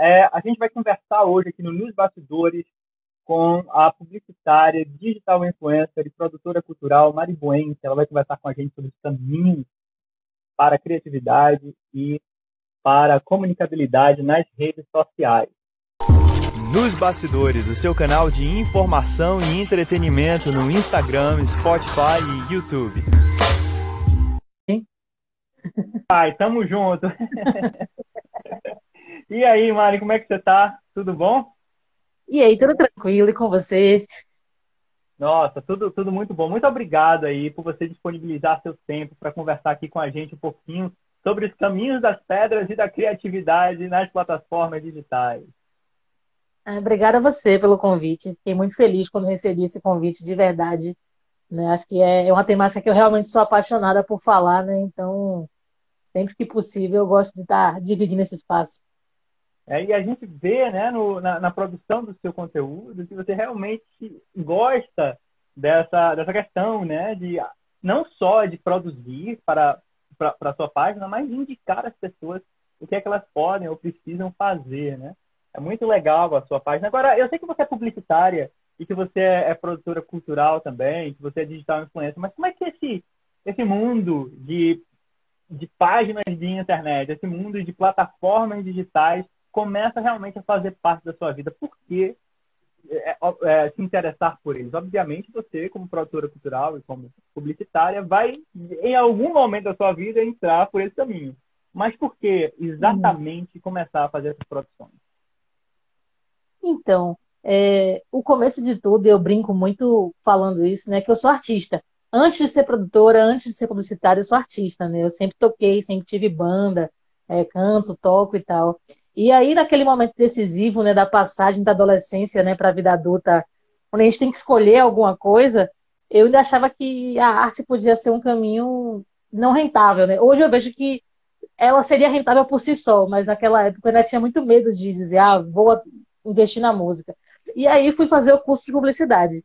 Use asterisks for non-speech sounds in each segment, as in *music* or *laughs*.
É, a gente vai conversar hoje aqui no Nos Bastidores com a publicitária, digital influencer e produtora cultural Mari Buense. Ela vai conversar com a gente sobre os caminhos para a criatividade e para a comunicabilidade nas redes sociais. Nos Bastidores, o seu canal de informação e entretenimento no Instagram, Spotify e YouTube. Ai, tamo junto. *laughs* e aí, Mari, como é que você tá? Tudo bom? E aí, tudo tranquilo e com você? Nossa, tudo, tudo muito bom. Muito obrigado aí por você disponibilizar seu tempo para conversar aqui com a gente um pouquinho sobre os caminhos das pedras e da criatividade nas plataformas digitais. Ah, obrigada a você pelo convite. Fiquei muito feliz quando recebi esse convite, de verdade. Né? Acho que é, é uma temática que eu realmente sou apaixonada por falar, né? Então, sempre que possível, eu gosto de estar dividindo esse espaço. É, e a gente vê né, no, na, na, produção do seu conteúdo que você realmente gosta dessa, dessa questão, né? De não só de produzir para, para, para a sua página, mas indicar às pessoas o que é que elas podem ou precisam fazer, né? É muito legal a sua página. Agora, eu sei que você é publicitária e que você é, é produtora cultural também, que você é digital influencer, mas como é que esse, esse mundo de, de páginas de internet, esse mundo de plataformas digitais começa realmente a fazer parte da sua vida. Por que é, é, se interessar por eles? Obviamente, você, como produtora cultural e como publicitária, vai, em algum momento da sua vida, entrar por esse caminho. Mas por que exatamente uhum. começar a fazer essas produções? Então, é, o começo de tudo, eu brinco muito falando isso, né? Que eu sou artista. Antes de ser produtora, antes de ser publicitária, eu sou artista, né? Eu sempre toquei, sempre tive banda, é, canto, toco e tal. E aí, naquele momento decisivo, né, da passagem da adolescência, né, para a vida adulta, quando a gente tem que escolher alguma coisa, eu ainda achava que a arte podia ser um caminho não rentável, né? Hoje eu vejo que ela seria rentável por si só, mas naquela época eu ainda tinha muito medo de dizer, ah, vou investir na música. E aí fui fazer o curso de publicidade.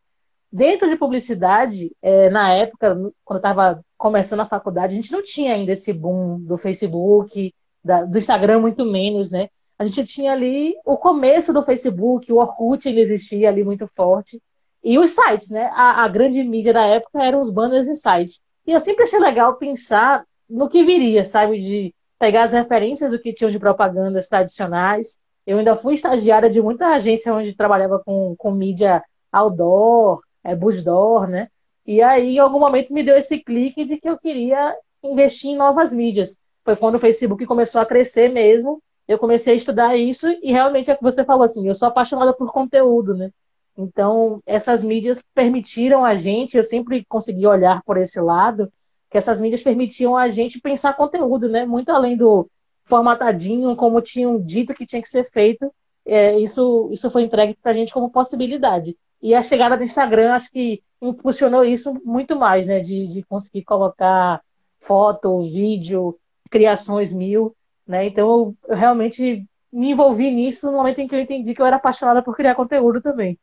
Dentro de publicidade, é, na época, quando eu estava começando a faculdade, a gente não tinha ainda esse boom do Facebook, da, do Instagram, muito menos, né? A gente tinha ali o começo do Facebook, o Orkut ainda existia ali muito forte. E os sites, né? A, a grande mídia da época eram os banners e sites. E eu sempre achei legal pensar no que viria, sabe? De pegar as referências do que tinham de propagandas tradicionais. Eu ainda fui estagiária de muita agência onde trabalhava com, com mídia outdoor, é, busdoor, né? E aí, em algum momento, me deu esse clique de que eu queria investir em novas mídias. Foi quando o Facebook começou a crescer mesmo eu comecei a estudar isso e realmente é o que você falou assim, eu sou apaixonada por conteúdo, né? Então, essas mídias permitiram a gente, eu sempre consegui olhar por esse lado, que essas mídias permitiam a gente pensar conteúdo, né? Muito além do formatadinho, como tinham dito que tinha que ser feito, é, isso, isso foi entregue para a gente como possibilidade. E a chegada do Instagram, acho que impulsionou isso muito mais, né? De, de conseguir colocar foto, vídeo, criações mil. Né? Então, eu realmente me envolvi nisso no momento em que eu entendi que eu era apaixonada por criar conteúdo também.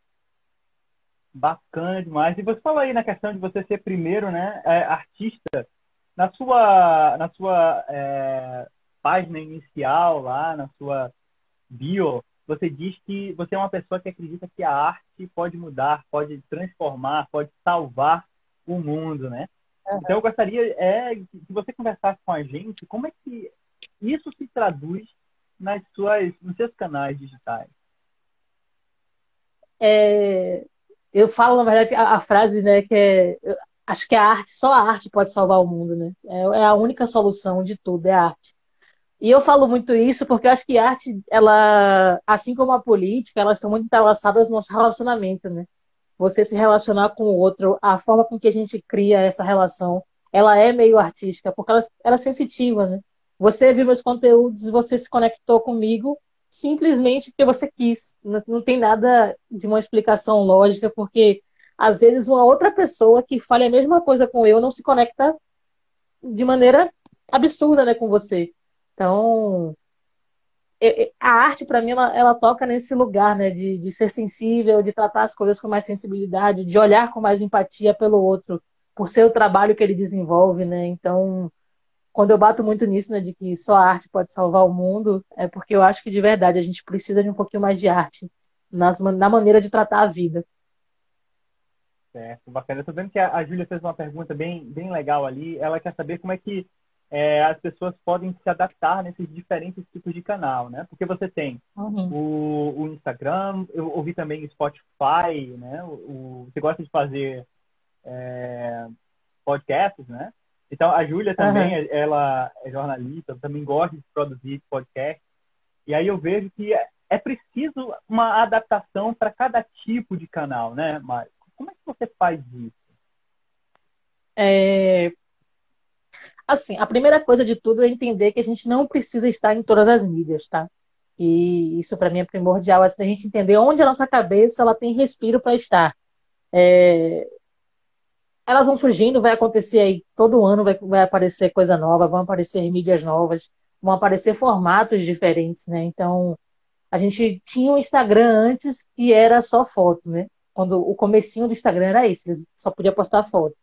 Bacana demais. E você falou aí na questão de você ser primeiro, né, é, artista. Na sua, na sua é, página inicial lá, na sua bio, você diz que você é uma pessoa que acredita que a arte pode mudar, pode transformar, pode salvar o mundo, né? Uhum. Então eu gostaria é, que você conversasse com a gente como é que isso se traduz nas suas, nos seus canais digitais? É, eu falo, na verdade, a, a frase, né, que é, acho que a arte, só a arte pode salvar o mundo, né? É, é, a única solução de tudo, é a arte. E eu falo muito isso porque eu acho que a arte, ela, assim como a política, elas estão muito entrelaçadas no nosso relacionamento, né? Você se relacionar com o outro, a forma com que a gente cria essa relação, ela é meio artística, porque ela, ela é sensitiva, né? Você viu meus conteúdos, você se conectou comigo simplesmente porque você quis. Não, não tem nada de uma explicação lógica, porque às vezes uma outra pessoa que fale a mesma coisa com eu não se conecta de maneira absurda né, com você. Então, a arte, para mim, ela, ela, toca nesse lugar né, de, de ser sensível, de tratar as coisas com mais sensibilidade, de olhar com mais empatia pelo outro, por ser o trabalho que ele desenvolve. Né? Então, quando eu bato muito nisso, né, de que só a arte pode salvar o mundo, é porque eu acho que de verdade a gente precisa de um pouquinho mais de arte nas, na maneira de tratar a vida. Certo, bacana. Eu tô vendo que a, a Júlia fez uma pergunta bem, bem legal ali. Ela quer saber como é que é, as pessoas podem se adaptar nesses diferentes tipos de canal, né? Porque você tem uhum. o, o, Instagram, eu ouvi também o Spotify, né? O, o você gosta de fazer é, podcasts, né? Então, a Júlia também, uhum. ela é jornalista, também gosta de produzir podcast. E aí eu vejo que é, é preciso uma adaptação para cada tipo de canal, né, Mário? Como é que você faz isso? É... Assim, a primeira coisa de tudo é entender que a gente não precisa estar em todas as mídias, tá? E isso para mim é primordial, assim, a gente entender onde a nossa cabeça ela tem respiro para estar. É elas vão surgindo, vai acontecer aí, todo ano vai, vai aparecer coisa nova, vão aparecer mídias novas, vão aparecer formatos diferentes, né? Então, a gente tinha um Instagram antes que era só foto, né? Quando o comecinho do Instagram era isso, só podia postar foto.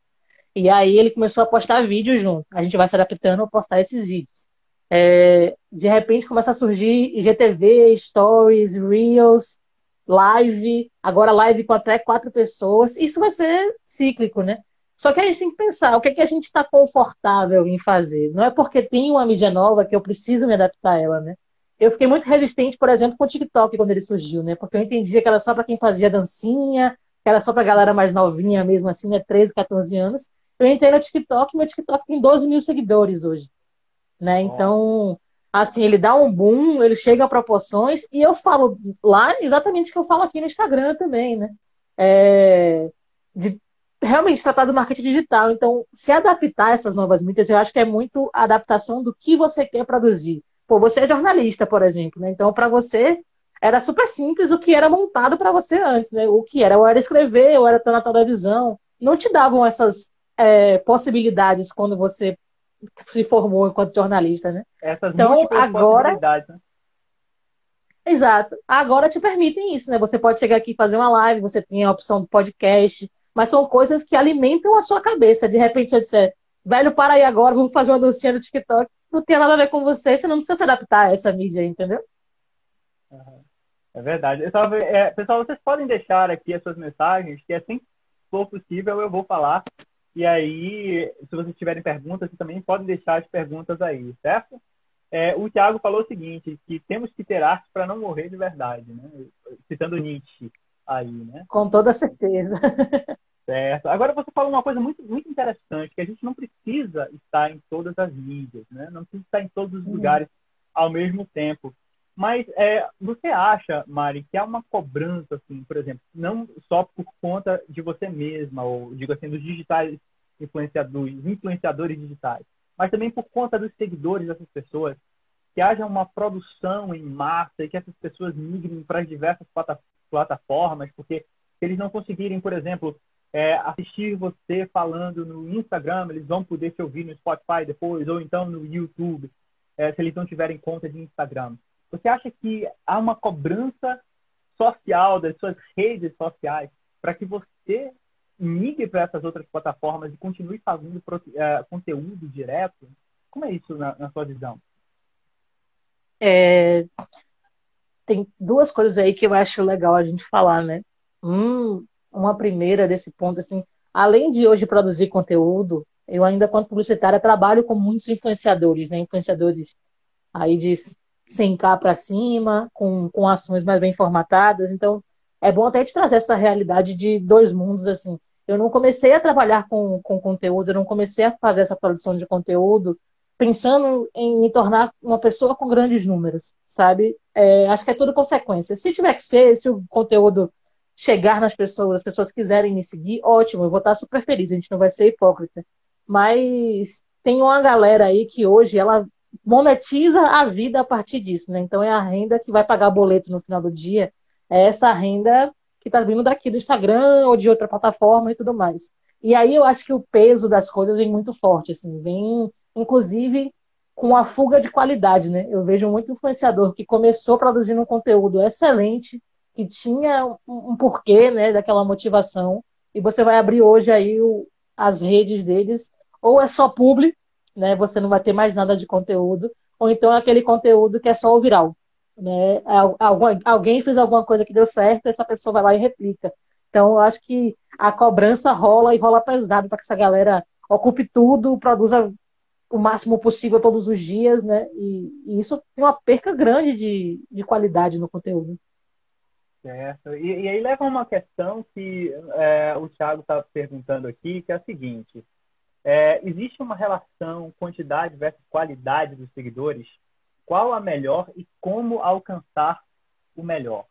E aí ele começou a postar vídeo junto. A gente vai se adaptando a postar esses vídeos. É, de repente começa a surgir IGTV, Stories, Reels, Live, agora live com até quatro pessoas. Isso vai ser cíclico, né? Só que a gente tem que pensar o que, é que a gente está confortável em fazer. Não é porque tem uma mídia nova que eu preciso me adaptar a ela, né? Eu fiquei muito resistente, por exemplo, com o TikTok quando ele surgiu, né? Porque eu entendia que era só para quem fazia dancinha, que era só para galera mais novinha mesmo, assim, né? 13, 14 anos. Eu entrei no TikTok e meu TikTok tem 12 mil seguidores hoje, né? Então, assim, ele dá um boom, ele chega a proporções e eu falo lá exatamente o que eu falo aqui no Instagram também, né? É, de realmente tratar do marketing digital. Então, se adaptar a essas novas mídias, eu acho que é muito a adaptação do que você quer produzir. Pô, você é jornalista, por exemplo, né? Então, para você, era super simples o que era montado para você antes, né? O que era, ou era escrever, ou era estar na televisão. Não te davam essas é, possibilidades quando você se formou enquanto jornalista, né? Essas então, agora... Né? Exato. Agora te permitem isso, né? Você pode chegar aqui e fazer uma live, você tem a opção do podcast, mas são coisas que alimentam a sua cabeça. De repente, você disser, velho, para aí agora, vamos fazer uma dancinha no TikTok, não tem nada a ver com você, você não precisa se adaptar a essa mídia, entendeu? É verdade. é, pessoal, vocês podem deixar aqui as suas mensagens, que assim que for possível eu vou falar. E aí, se vocês tiverem perguntas, vocês também podem deixar as perguntas aí, certo? É, o Thiago falou o seguinte, que temos que ter arte para não morrer de verdade, né? Citando Nietzsche aí, né? Com toda certeza. *laughs* Certo. Agora você falou uma coisa muito, muito interessante, que a gente não precisa estar em todas as mídias, né? Não precisa estar em todos os uhum. lugares ao mesmo tempo. Mas é, você acha, Mari, que há uma cobrança, assim, por exemplo, não só por conta de você mesma, ou digo assim, dos digitais influenciadores, influenciadores digitais, mas também por conta dos seguidores dessas pessoas, que haja uma produção em massa e que essas pessoas migrem para as diversas plataformas, porque se eles não conseguirem, por exemplo, é, assistir você falando no Instagram, eles vão poder te ouvir no Spotify depois, ou então no YouTube, é, se eles não tiverem conta de Instagram. Você acha que há uma cobrança social das suas redes sociais para que você migre para essas outras plataformas e continue fazendo é, conteúdo direto? Como é isso na, na sua visão? É, tem duas coisas aí que eu acho legal a gente falar, né? Um, uma primeira desse ponto, assim, além de hoje produzir conteúdo, eu ainda, quanto publicitária, trabalho com muitos influenciadores, né? Influenciadores aí de 100k para cima, com, com ações mais bem formatadas. Então, é bom até te trazer essa realidade de dois mundos, assim. Eu não comecei a trabalhar com, com conteúdo, eu não comecei a fazer essa produção de conteúdo pensando em me tornar uma pessoa com grandes números, sabe? É, acho que é tudo consequência. Se tiver que ser, se o conteúdo chegar nas pessoas, as pessoas quiserem me seguir, ótimo, eu vou estar super feliz, a gente não vai ser hipócrita. Mas tem uma galera aí que hoje ela monetiza a vida a partir disso, né? Então é a renda que vai pagar boleto no final do dia, é essa renda que está vindo daqui do Instagram ou de outra plataforma e tudo mais. E aí eu acho que o peso das coisas vem muito forte, assim, vem inclusive com a fuga de qualidade, né? Eu vejo muito influenciador que começou produzindo um conteúdo excelente, que tinha um, um porquê, né, daquela motivação, e você vai abrir hoje aí o, as redes deles, ou é só publi, né? Você não vai ter mais nada de conteúdo, ou então aquele conteúdo que é só o viral, né? Alguém fez alguma coisa que deu certo, essa pessoa vai lá e replica. Então, eu acho que a cobrança rola e rola pesado para que essa galera ocupe tudo, produza o máximo possível todos os dias, né? E, e isso tem uma perca grande de, de qualidade no conteúdo. Certo. E, e aí leva uma questão que é, o Thiago está perguntando aqui, que é a seguinte: é, existe uma relação quantidade versus qualidade dos seguidores? Qual a melhor e como alcançar o melhor?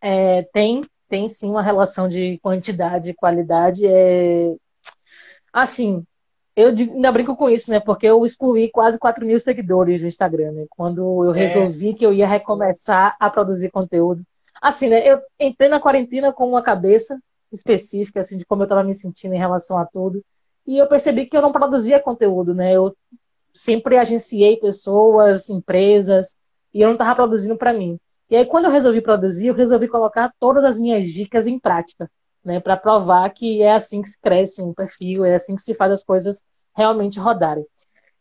É, tem, tem sim uma relação de quantidade e qualidade. É... Assim, eu ainda brinco com isso, né? Porque eu excluí quase 4 mil seguidores no Instagram, né? Quando eu é. resolvi é. que eu ia recomeçar a produzir conteúdo. Assim, né? Eu entrei na quarentena com uma cabeça específica, assim, de como eu estava me sentindo em relação a tudo. E eu percebi que eu não produzia conteúdo, né? Eu sempre agenciei pessoas, empresas, e eu não estava produzindo para mim. E aí, quando eu resolvi produzir, eu resolvi colocar todas as minhas dicas em prática, né, para provar que é assim que se cresce um perfil, é assim que se faz as coisas realmente rodarem.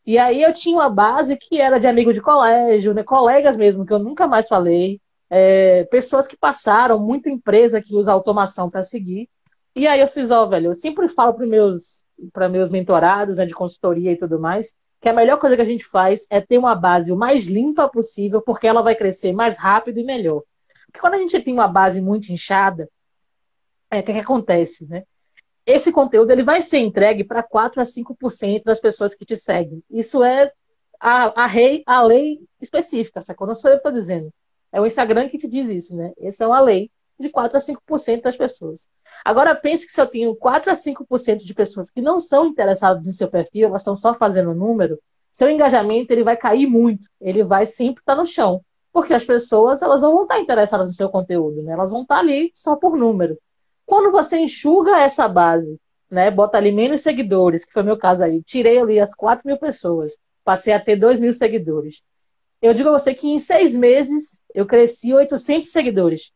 E aí eu tinha uma base que era de amigo de colégio, né, colegas mesmo, que eu nunca mais falei, é, pessoas que passaram, muita empresa que usa automação para seguir. E aí eu fiz, ó, velho, eu sempre falo para meus para meus mentorados, né, de consultoria e tudo mais, que a melhor coisa que a gente faz é ter uma base o mais limpa possível, porque ela vai crescer mais rápido e melhor. Porque quando a gente tem uma base muito inchada, é, que, que acontece, né? Esse conteúdo ele vai ser entregue para 4 a 5% das pessoas que te seguem. Isso é a, a, rei, a lei específica, sacou? Não sou eu que estou dizendo. É o Instagram que te diz isso, né? Essa é uma lei de 4 a 5% das pessoas. Agora, pense que se eu tenho 4 a 5% de pessoas que não são interessadas em seu perfil, elas estão só fazendo número, seu engajamento ele vai cair muito, ele vai sempre estar no chão. Porque as pessoas elas não vão estar interessadas no seu conteúdo, né? elas vão estar ali só por número. Quando você enxuga essa base, né, bota ali menos seguidores, que foi meu caso aí, tirei ali as 4 mil pessoas, passei a ter 2 mil seguidores. Eu digo a você que em seis meses eu cresci 800 seguidores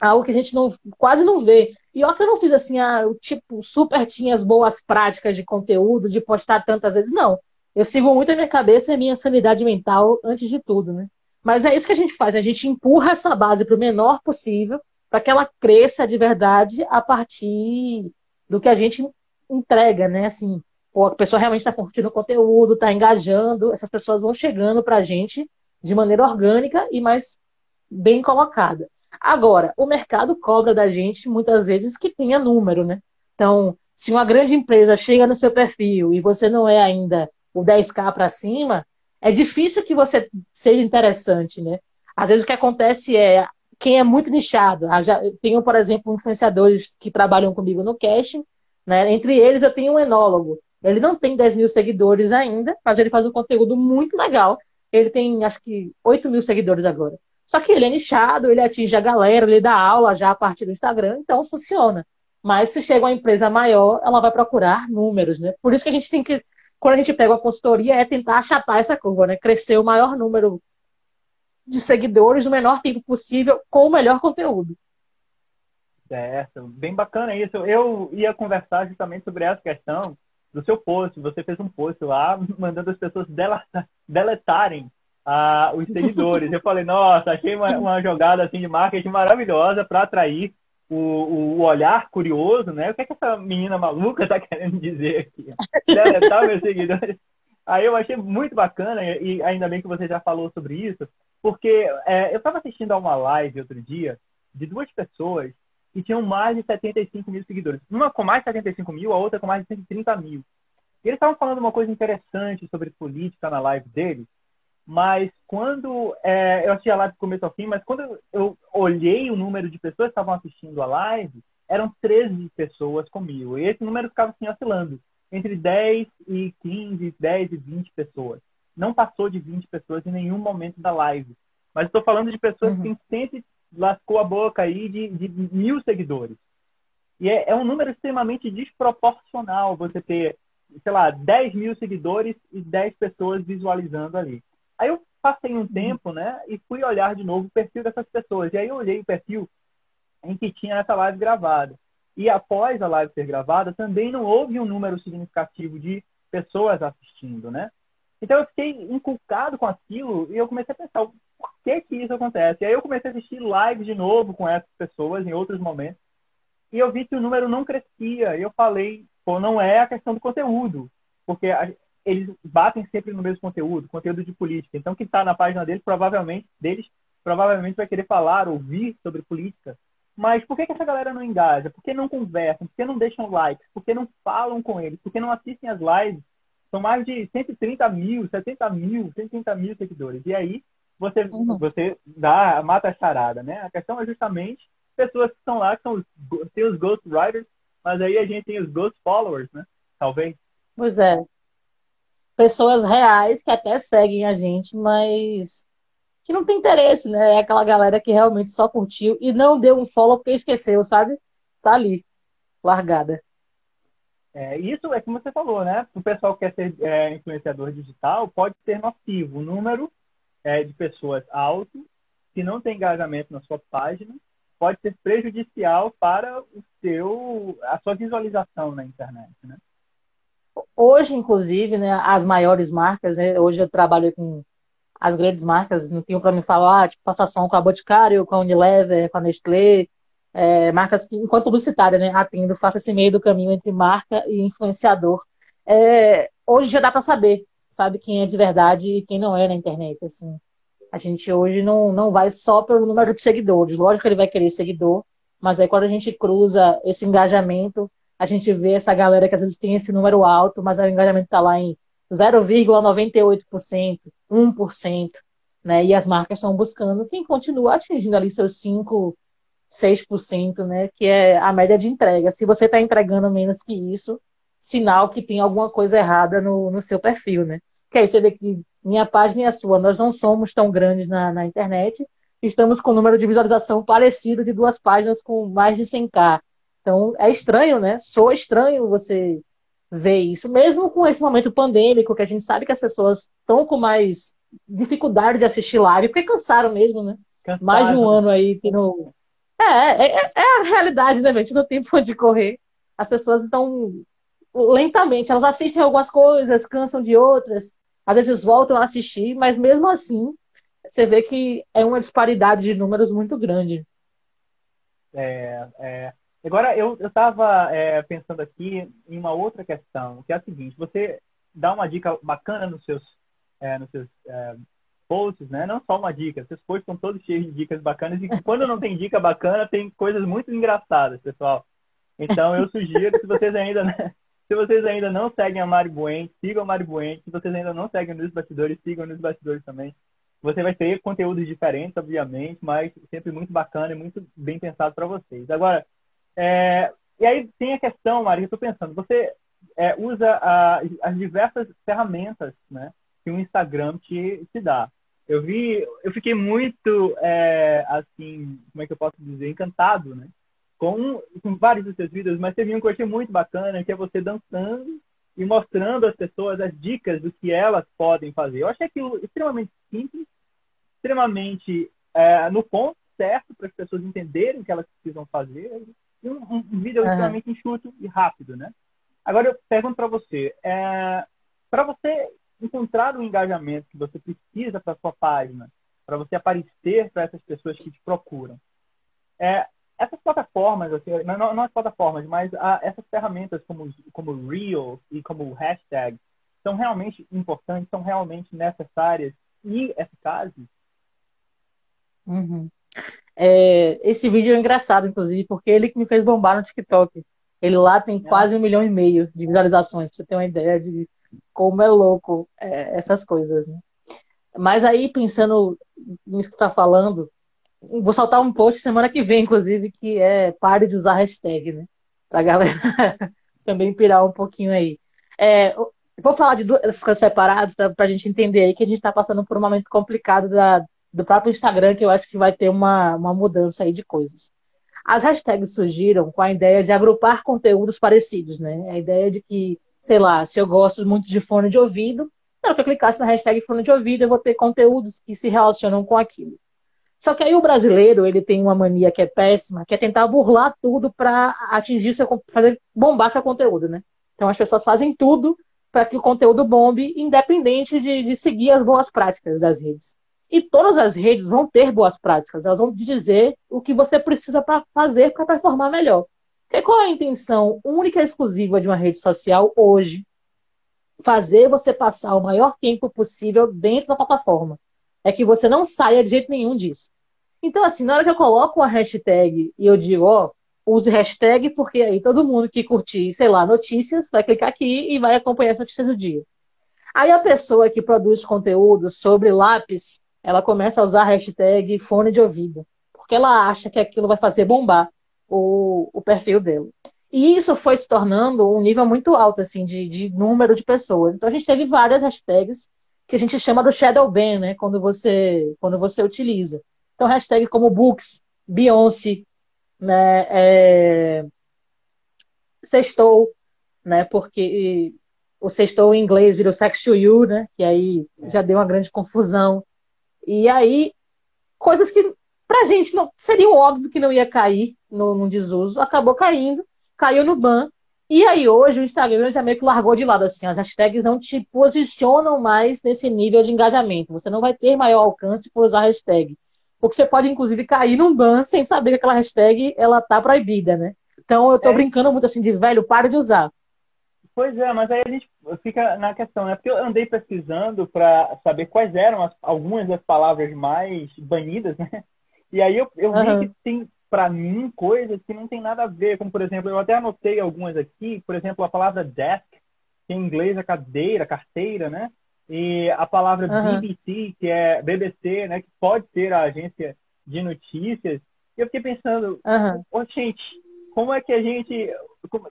algo que a gente não, quase não vê. E olha que eu não fiz assim, ah, o tipo, super tinha as boas práticas de conteúdo, de postar tantas vezes. Não. Eu sigo muito a minha cabeça e a minha sanidade mental antes de tudo, né? Mas é isso que a gente faz, a gente empurra essa base para o menor possível, para que ela cresça de verdade a partir do que a gente entrega, né? Assim, pô, a pessoa realmente está curtindo o conteúdo, está engajando, essas pessoas vão chegando para a gente de maneira orgânica e mais bem colocada. Agora, o mercado cobra da gente muitas vezes que tenha número, né? Então, se uma grande empresa chega no seu perfil e você não é ainda o 10k para cima, é difícil que você seja interessante, né? Às vezes o que acontece é quem é muito nichado. Ah, tenho, por exemplo, influenciadores que trabalham comigo no casting, né? Entre eles eu tenho um enólogo. Ele não tem 10 mil seguidores ainda, mas ele faz um conteúdo muito legal. Ele tem, acho que, 8 mil seguidores agora. Só que ele é nichado, ele atinge a galera, ele dá aula já a partir do Instagram, então funciona. Mas se chega uma empresa maior, ela vai procurar números, né? Por isso que a gente tem que, quando a gente pega uma consultoria, é tentar achatar essa curva, né? Crescer o maior número de seguidores no menor tempo possível com o melhor conteúdo. Certo, bem bacana isso. Eu ia conversar justamente sobre essa questão do seu post. Você fez um post lá mandando as pessoas deletarem a, os seguidores. Eu falei, nossa, achei uma, uma jogada assim de marketing maravilhosa para atrair o, o, olhar curioso, né? O que é que essa menina maluca está querendo dizer aqui? Deletar meus seguidores. Aí eu achei muito bacana, e ainda bem que você já falou sobre isso, porque é, eu estava assistindo a uma live outro dia de duas pessoas que tinham mais de 75 mil seguidores. Uma com mais de 75 mil, a outra com mais de 130 mil. E eles estavam falando uma coisa interessante sobre política na live deles, mas quando é, eu assisti a live do começo ao fim, mas quando eu olhei o número de pessoas que estavam assistindo a live, eram 13 pessoas comigo. E esse número ficava assim oscilando entre 10 e 15, 10 e 20 pessoas. Não passou de 20 pessoas em nenhum momento da live. Mas estou falando de pessoas uhum. que sempre lascou a boca aí de, de mil seguidores. E é, é, um número extremamente desproporcional você ter, sei lá, 10 mil seguidores e 10 pessoas visualizando ali. Aí eu passei um tempo, né, e fui olhar de novo o perfil dessas pessoas. E aí eu olhei o perfil em que tinha essa live gravada. E após a live ser gravada, também não houve um número significativo de pessoas assistindo, né? Então eu fiquei inculcado com aquilo e eu comecei a pensar por que que isso acontece. E aí eu comecei a assistir lives de novo com essas pessoas em outros momentos e eu vi que o número não crescia. E eu falei, pô, não é a questão do conteúdo, porque a, eles batem sempre no mesmo conteúdo, conteúdo de política. Então quem está na página deles provavelmente deles provavelmente vai querer falar, ouvir sobre política. Mas por que, que essa galera não engaja? Por que não conversam? Por que não deixam likes? Por que não falam com eles? Por que não assistem as lives? São mais de 130 mil, 70 mil, 130 mil seguidores. E aí você, uhum. você dá, mata a charada, né? A questão é justamente pessoas que estão lá, que são os, tem os Ghost Riders, mas aí a gente tem os Ghost Followers, né? Talvez. Pois é. Pessoas reais que até seguem a gente, mas que não tem interesse, né? É aquela galera que realmente só curtiu e não deu um follow porque esqueceu, sabe? Tá ali, largada. É, isso é como você falou, né? O pessoal que quer ser é, influenciador digital pode ser nocivo. O número é, de pessoas alto, que não tem engajamento na sua página, pode ser prejudicial para o seu, a sua visualização na internet, né? Hoje, inclusive, né, as maiores marcas, né, hoje eu trabalho com as grandes marcas não tinham para me falar, tipo, passação com a Boticário, com a Unilever, com a Nestlé, é, marcas que, enquanto publicitária, né, atendo, faço esse meio do caminho entre marca e influenciador. É, hoje já dá para saber, sabe, quem é de verdade e quem não é na internet, assim. A gente hoje não, não vai só pelo número de seguidores. Lógico que ele vai querer seguidor, mas aí quando a gente cruza esse engajamento, a gente vê essa galera que às vezes tem esse número alto, mas o engajamento está lá em 0,98%, 1%, né? E as marcas estão buscando quem continua atingindo ali seus 5, 6%, né? Que é a média de entrega. Se você está entregando menos que isso, sinal que tem alguma coisa errada no, no seu perfil, né? Que aí você vê que minha página e a sua, nós não somos tão grandes na, na internet, estamos com um número de visualização parecido de duas páginas com mais de 100k. Então é estranho, né? Sou estranho você ver isso, mesmo com esse momento pandêmico, que a gente sabe que as pessoas estão com mais dificuldade de assistir live, porque cansaram mesmo, né? Cansado. Mais de um ano aí tendo. É, é, é, é a realidade, né, gente? No tempo *laughs* de correr. As pessoas estão lentamente, elas assistem algumas coisas, cansam de outras, às vezes voltam a assistir, mas mesmo assim, você vê que é uma disparidade de números muito grande. É, é, Agora, eu estava é, pensando aqui em uma outra questão, que é a seguinte: você dá uma dica bacana nos seus, é, nos seus é, posts, né? Não só uma dica, seus posts são todos cheios de dicas bacanas, e *laughs* quando não tem dica bacana, tem coisas muito engraçadas, pessoal. Então, eu sugiro, se vocês ainda, *laughs* se vocês ainda não seguem a Mari Buente, sigam a Mari Buente. Se vocês ainda não seguem nos bastidores, sigam nos bastidores também. Você vai ter conteúdos diferentes, obviamente, mas sempre muito bacana e muito bem pensado para vocês. Agora, é, e aí tem a questão, Maria, estou pensando, você é, usa a, as diversas ferramentas né, que o Instagram te, te dá. Eu vi, eu fiquei muito, é, assim, como é que eu posso dizer, encantado, né? Com, com vários dos seus vídeos, mas teve um que eu achei muito bacana, que é você dançando e mostrando às pessoas as dicas do que elas podem fazer. Eu achei aquilo extremamente simples, extremamente é, no ponto certo para as pessoas entenderem o que elas precisam fazer um, um vídeo uhum. extremamente enxuto e rápido, né? Agora eu pergunto para você, é, para você encontrar o engajamento que você precisa para sua página, para você aparecer para essas pessoas que te procuram, é, essas plataformas, assim, não, não as plataformas, mas a, essas ferramentas como como Reel e como hashtag são realmente importantes, são realmente necessárias e eficazes? Uhum. É, esse vídeo é engraçado, inclusive, porque ele que me fez bombar no TikTok. Ele lá tem é. quase um milhão e meio de visualizações, pra você ter uma ideia de como é louco é, essas coisas. Né? Mas aí, pensando nisso que está falando, vou soltar um post semana que vem, inclusive, que é pare de usar hashtag, né? Pra galera *laughs* também pirar um pouquinho aí. É, vou falar de duas coisas separadas para a gente entender aí que a gente está passando por um momento complicado da, do próprio Instagram, que eu acho que vai ter uma, uma mudança aí de coisas. As hashtags surgiram com a ideia de agrupar conteúdos parecidos, né? A ideia de que, sei lá, se eu gosto muito de fone de ouvido, na hora que eu clicasse na hashtag fone de ouvido, eu vou ter conteúdos que se relacionam com aquilo. Só que aí o brasileiro, ele tem uma mania que é péssima, que é tentar burlar tudo para atingir seu fazer bombar seu conteúdo, né? Então as pessoas fazem tudo para que o conteúdo bombe, independente de, de seguir as boas práticas das redes. E todas as redes vão ter boas práticas, elas vão te dizer o que você precisa para fazer para performar melhor. E qual é a intenção única e exclusiva de uma rede social hoje? Fazer você passar o maior tempo possível dentro da plataforma. É que você não saia de jeito nenhum disso. Então, assim, na hora que eu coloco a hashtag e eu digo, ó, use hashtag, porque aí todo mundo que curtir, sei lá, notícias, vai clicar aqui e vai acompanhar as notícias do dia. Aí a pessoa que produz conteúdo sobre lápis, ela começa a usar a hashtag fone de ouvido, porque ela acha que aquilo vai fazer bombar o, o perfil dela. E isso foi se tornando um nível muito alto, assim, de, de número de pessoas. Então a gente teve várias hashtags que a gente chama do shadow ban, né? Quando você, quando você utiliza. Então, hashtag como Books, Beyoncé, né? É... Sextou, né? Porque o sextou em inglês virou sex to you, né? Que aí já deu uma grande confusão. E aí, coisas que pra gente não, seria óbvio que não ia cair no, no desuso, acabou caindo, caiu no ban. E aí hoje o Instagram já meio que largou de lado assim, as hashtags não te posicionam mais nesse nível de engajamento. Você não vai ter maior alcance por usar hashtag. Porque você pode inclusive cair num ban sem saber que aquela hashtag ela tá proibida, né? Então eu tô é. brincando muito assim de velho, para de usar. Pois é, mas aí a gente fica na questão, né? Porque eu andei pesquisando para saber quais eram as, algumas das palavras mais banidas, né? E aí eu, eu uhum. vi que tem, para mim, coisas que não tem nada a ver. Como, por exemplo, eu até anotei algumas aqui. Por exemplo, a palavra desk, que em inglês é cadeira, carteira, né? E a palavra uhum. BBC, que é BBC, né? Que pode ser a agência de notícias. E eu fiquei pensando, uhum. oh, gente, como é que a gente...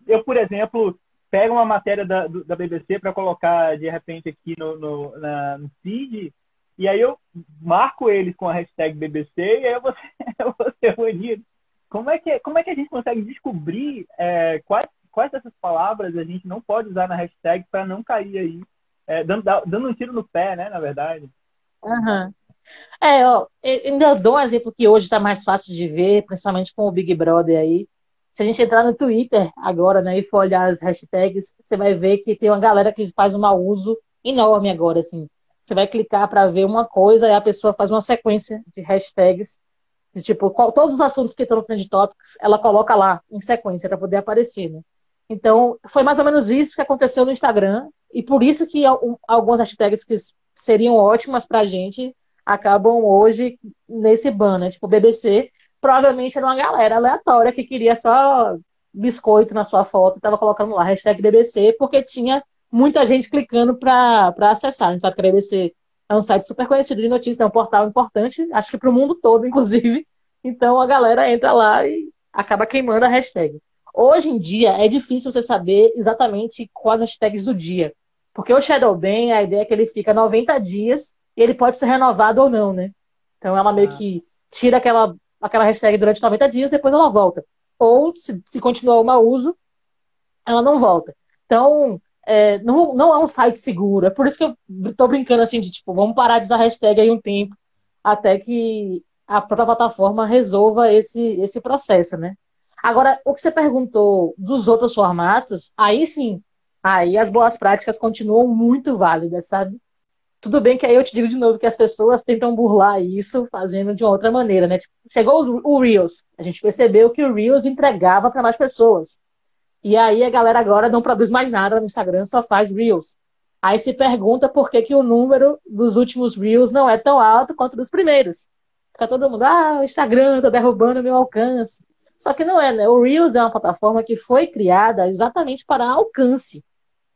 Eu, por exemplo, pego uma matéria da, da BBC para colocar, de repente, aqui no, no, na, no feed e aí eu marco eles com a hashtag BBC e aí *laughs* eu vou ser banido. Como é, que, como é que a gente consegue descobrir é, quais, quais dessas palavras a gente não pode usar na hashtag para não cair aí, é, dando, dando um tiro no pé, né, na verdade? Uhum. É, ó, ainda dou um exemplo que hoje está mais fácil de ver, principalmente com o Big Brother aí. Se a gente entrar no Twitter agora, né, e for olhar as hashtags, você vai ver que tem uma galera que faz um mau uso enorme agora, assim. Você vai clicar para ver uma coisa e a pessoa faz uma sequência de hashtags, de tipo, qual, todos os assuntos que estão no Trend Topics, ela coloca lá em sequência para poder aparecer, né? Então, foi mais ou menos isso que aconteceu no Instagram, e por isso que algumas hashtags que seriam ótimas para a gente acabam hoje nesse ban, né? Tipo, BBC provavelmente era uma galera aleatória que queria só biscoito na sua foto e estava colocando lá hashtag BBC porque tinha muita gente clicando para acessar. A gente sabe que a BBC é um site super conhecido de notícias, é um portal importante, acho que para o mundo todo, *laughs* inclusive. Então a galera entra lá e acaba queimando a hashtag. Hoje em dia é difícil você saber exatamente quais hashtags do dia. Porque o Shadow Ban, a ideia é que ele fica 90 dias e ele pode ser renovado ou não, né? Então ela meio ah. que tira aquela, aquela hashtag durante 90 dias, depois ela volta. Ou, se, se continuar o mau uso, ela não volta. Então, é, não, não é um site seguro. É por isso que eu estou brincando assim de tipo, vamos parar de usar hashtag aí um tempo até que a própria plataforma resolva esse, esse processo, né? Agora, o que você perguntou dos outros formatos, aí sim, aí as boas práticas continuam muito válidas, sabe? Tudo bem que aí eu te digo de novo que as pessoas tentam burlar isso fazendo de uma outra maneira, né? Tipo, chegou o Reels, a gente percebeu que o Reels entregava para mais pessoas. E aí a galera agora não produz mais nada no Instagram, só faz Reels. Aí se pergunta por que, que o número dos últimos Reels não é tão alto quanto dos primeiros. Fica todo mundo, ah, o Instagram tá derrubando meu alcance. Só que não é, né? O Reels é uma plataforma que foi criada exatamente para alcance,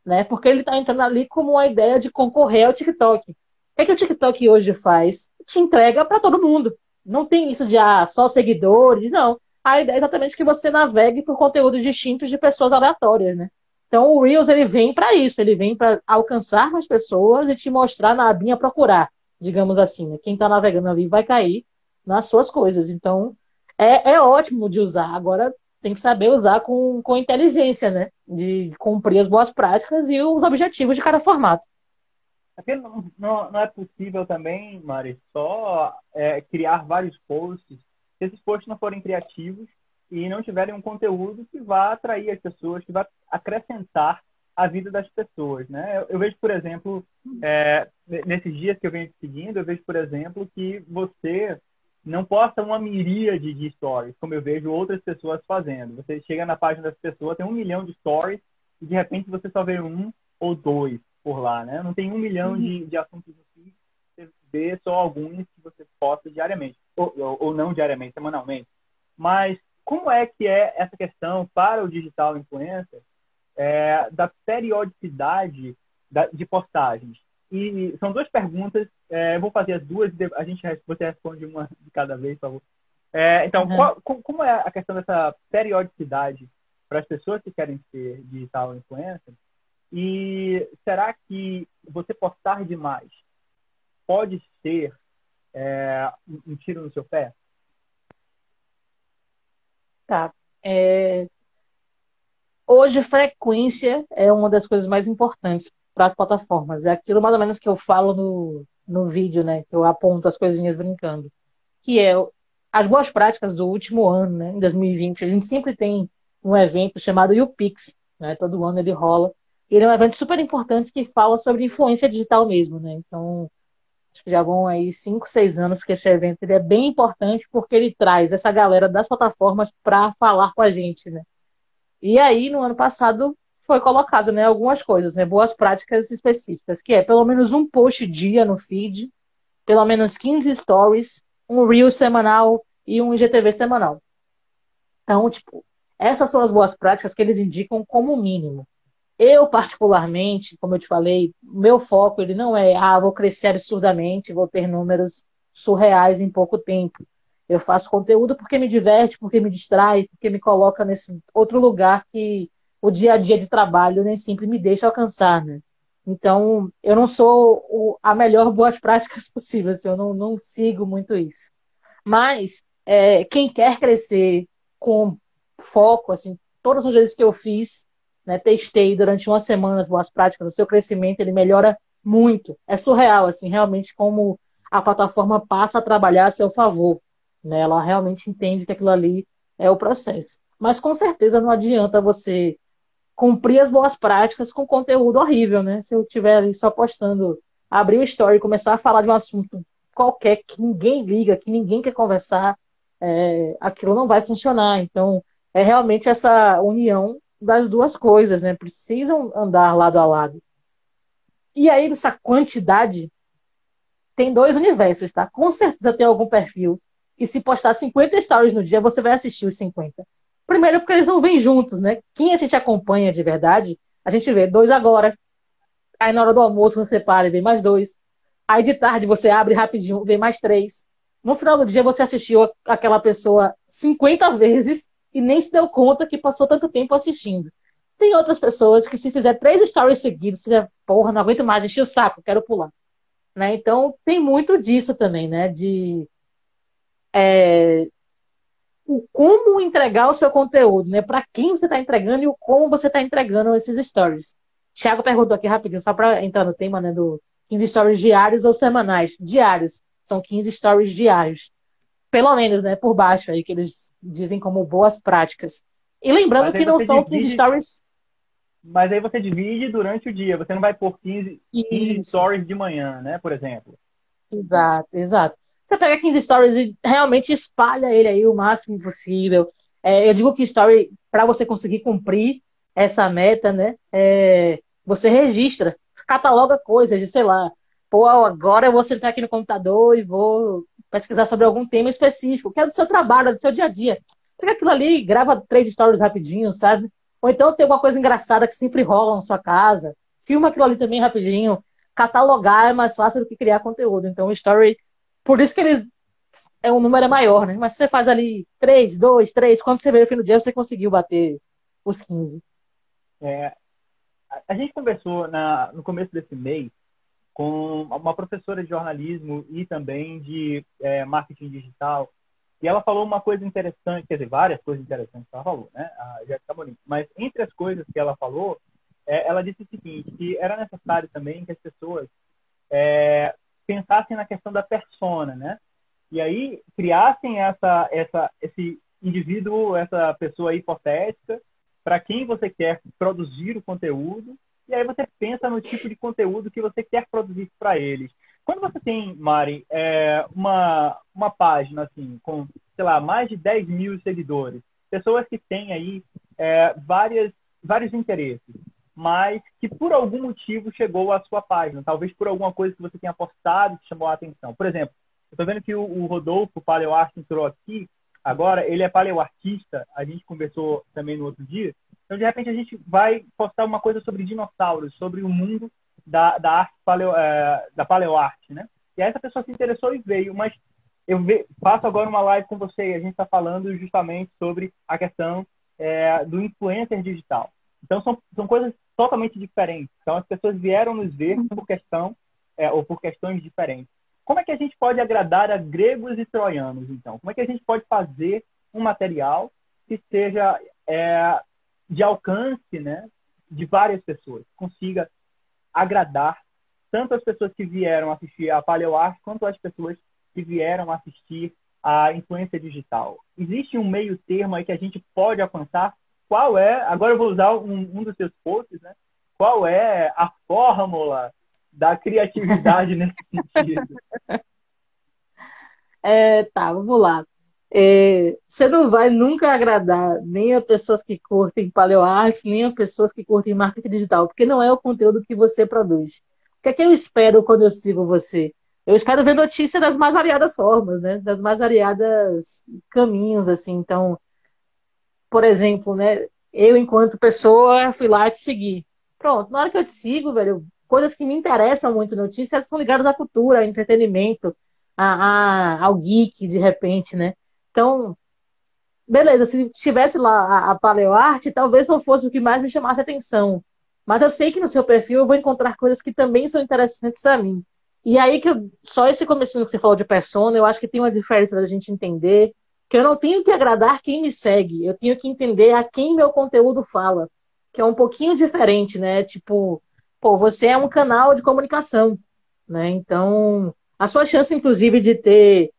né? Porque ele está entrando ali como uma ideia de concorrer ao TikTok. O que, é que o TikTok hoje faz? Te entrega para todo mundo. Não tem isso de ah, só seguidores, não a ideia é exatamente que você navegue por conteúdos distintos de pessoas aleatórias, né? Então o Reels ele vem para isso, ele vem para alcançar mais pessoas e te mostrar na abinha procurar, digamos assim. Né? Quem está navegando ali vai cair nas suas coisas. Então é, é ótimo de usar. Agora tem que saber usar com, com inteligência, né? De cumprir as boas práticas e os objetivos de cada formato. É não, não, não, é possível também, Mari, só é, criar vários posts se esses posts não forem criativos e não tiverem um conteúdo que vá atrair as pessoas, que vá acrescentar a vida das pessoas, né? Eu, eu vejo, por exemplo, é, nesses dias que eu venho seguindo, eu vejo, por exemplo, que você não posta uma miríade de stories, como eu vejo outras pessoas fazendo. Você chega na página das pessoas, tem um milhão de stories e de repente você só vê um ou dois por lá, né? Não tem um milhão uhum. de, de assuntos no feed, você vê só alguns que você posta diariamente, ou, ou, ou não diariamente, semanalmente. Mas como é que é essa questão para o digital influencer é, da periodicidade da, de postagens? E são duas perguntas, é, eu vou fazer as duas, a gente você responde uma de cada vez, por favor. É, então, uhum. qual, como é a questão dessa periodicidade para as pessoas que querem ser digital influencer? E será que você postar demais pode ser é, um tiro no seu pé? Tá. É... Hoje, frequência é uma das coisas mais importantes para as plataformas. É aquilo mais ou menos que eu falo no, no vídeo, né? Que eu aponto as coisinhas brincando. Que é as boas práticas do último ano, né? Em 2020. A gente sempre tem um evento chamado UPix, né? Todo ano ele rola. Ele é um evento super importante que fala sobre influência digital mesmo, né? Então, acho que já vão aí cinco, seis anos que esse evento ele é bem importante porque ele traz essa galera das plataformas para falar com a gente, né? E aí, no ano passado, foi colocado, né, algumas coisas, né, boas práticas específicas, que é pelo menos um post dia no feed, pelo menos 15 stories, um reel semanal e um IGTV semanal. Então, tipo, essas são as boas práticas que eles indicam como mínimo. Eu, particularmente, como eu te falei, meu foco ele não é, ah, vou crescer absurdamente, vou ter números surreais em pouco tempo. Eu faço conteúdo porque me diverte, porque me distrai, porque me coloca nesse outro lugar que o dia a dia de trabalho nem sempre me deixa alcançar, né? Então, eu não sou o, a melhor *laughs* boas práticas possível, assim, eu não, não sigo muito isso. Mas, é, quem quer crescer com foco, assim, todas as vezes que eu fiz, né, testei durante uma semana as boas práticas, o seu crescimento, ele melhora muito. É surreal, assim, realmente como a plataforma passa a trabalhar a seu favor. Né? Ela realmente entende que aquilo ali é o processo. Mas com certeza não adianta você cumprir as boas práticas com conteúdo horrível, né? Se eu estiver ali só postando, abrir o story e começar a falar de um assunto qualquer que ninguém liga, que ninguém quer conversar, é, aquilo não vai funcionar. Então, é realmente essa união das duas coisas, né? Precisam andar lado a lado. E aí, dessa quantidade, tem dois universos, tá? Com certeza tem algum perfil que se postar 50 stories no dia, você vai assistir os 50. Primeiro, porque eles não vêm juntos, né? Quem a gente acompanha de verdade, a gente vê dois agora. Aí na hora do almoço você para e vê mais dois. Aí de tarde você abre rapidinho, vê mais três. No final do dia você assistiu aquela pessoa 50 vezes e nem se deu conta que passou tanto tempo assistindo. Tem outras pessoas que se fizer três stories seguidos, você já, porra, não aguento mais, enchi o saco, quero pular. Né? Então tem muito disso também, né? De é, o como entregar o seu conteúdo, né? Para quem você está entregando e o como você está entregando esses stories. Thiago perguntou aqui rapidinho, só para entrar no tema, né, do 15 stories diários ou semanais. Diários. São 15 stories diários. Pelo menos, né, por baixo aí, que eles dizem como boas práticas. E lembrando que não são divide... 15 stories. Mas aí você divide durante o dia. Você não vai por 15, 15 stories de manhã, né, por exemplo. Exato, exato. Você pega 15 stories e realmente espalha ele aí o máximo possível. É, eu digo que story, para você conseguir cumprir essa meta, né? É, você registra, cataloga coisas de, sei lá, pô, agora eu vou sentar aqui no computador e vou pesquisar sobre algum tema específico, que é do seu trabalho, do seu dia a dia. Pega aquilo ali, grava três stories rapidinho, sabe? Ou então tem uma coisa engraçada que sempre rola na sua casa, filma aquilo ali também rapidinho. Catalogar é mais fácil do que criar conteúdo. Então, o story por isso que eles é um número é maior, né? Mas você faz ali 3, 2, 3, quando você vê no fim do dia, você conseguiu bater os 15. É, a gente conversou na, no começo desse mês com uma professora de jornalismo e também de é, marketing digital. E ela falou uma coisa interessante, quer dizer, várias coisas interessantes que ela falou, né? A Jéssica Morim. Mas entre as coisas que ela falou, é, ela disse o seguinte, que era necessário também que as pessoas é, pensassem na questão da persona, né? E aí criassem essa, essa, esse indivíduo, essa pessoa hipotética, para quem você quer produzir o conteúdo, e aí você pensa no tipo de conteúdo que você quer produzir para eles. Quando você tem, Mari, é, uma, uma página assim, com, sei lá, mais de 10 mil seguidores, pessoas que têm aí é, várias, vários interesses, mas que por algum motivo chegou à sua página, talvez por alguma coisa que você tenha postado que chamou a atenção. Por exemplo, eu estou vendo que o, o Rodolfo Paleoarte entrou aqui, agora ele é paleoartista, a gente conversou também no outro dia, então de repente a gente vai postar uma coisa sobre dinossauros, sobre o mundo da, da arte paleo, é, da paleoarte, né? E aí essa pessoa se interessou e veio, mas eu ve, faço agora uma live com você e a gente está falando justamente sobre a questão é, do influencer digital. Então são, são coisas totalmente diferentes. Então as pessoas vieram nos ver uhum. por questão é, ou por questões diferentes. Como é que a gente pode agradar a gregos e troianos, então? Como é que a gente pode fazer um material que seja é, de alcance, né, de várias pessoas, consiga agradar tanto as pessoas que vieram assistir a Paleoarte quanto as pessoas que vieram assistir a influência digital. Existe um meio termo aí que a gente pode alcançar? Qual é? Agora eu vou usar um, um dos seus posts, né? Qual é a fórmula da criatividade *laughs* nesse sentido? *laughs* É, tá, vamos lá. É, você não vai nunca agradar nem a pessoas que curtem paleoarte, nem a pessoas que curtem marketing digital, porque não é o conteúdo que você produz. O que é que eu espero quando eu sigo você? Eu espero ver notícia das mais variadas formas, né? Das mais variadas caminhos, assim. Então, por exemplo, né? Eu, enquanto pessoa, fui lá te seguir. Pronto, na hora que eu te sigo, velho, coisas que me interessam muito, notícias são ligadas à cultura, ao entretenimento, a, a, ao geek, de repente, né? Então, beleza, se tivesse lá a, a paleoarte, talvez não fosse o que mais me chamasse atenção. Mas eu sei que no seu perfil eu vou encontrar coisas que também são interessantes a mim. E aí que eu, só esse começo que você falou de persona, eu acho que tem uma diferença da gente entender que eu não tenho que agradar quem me segue, eu tenho que entender a quem meu conteúdo fala, que é um pouquinho diferente, né? Tipo, pô, você é um canal de comunicação, né? Então, a sua chance, inclusive, de ter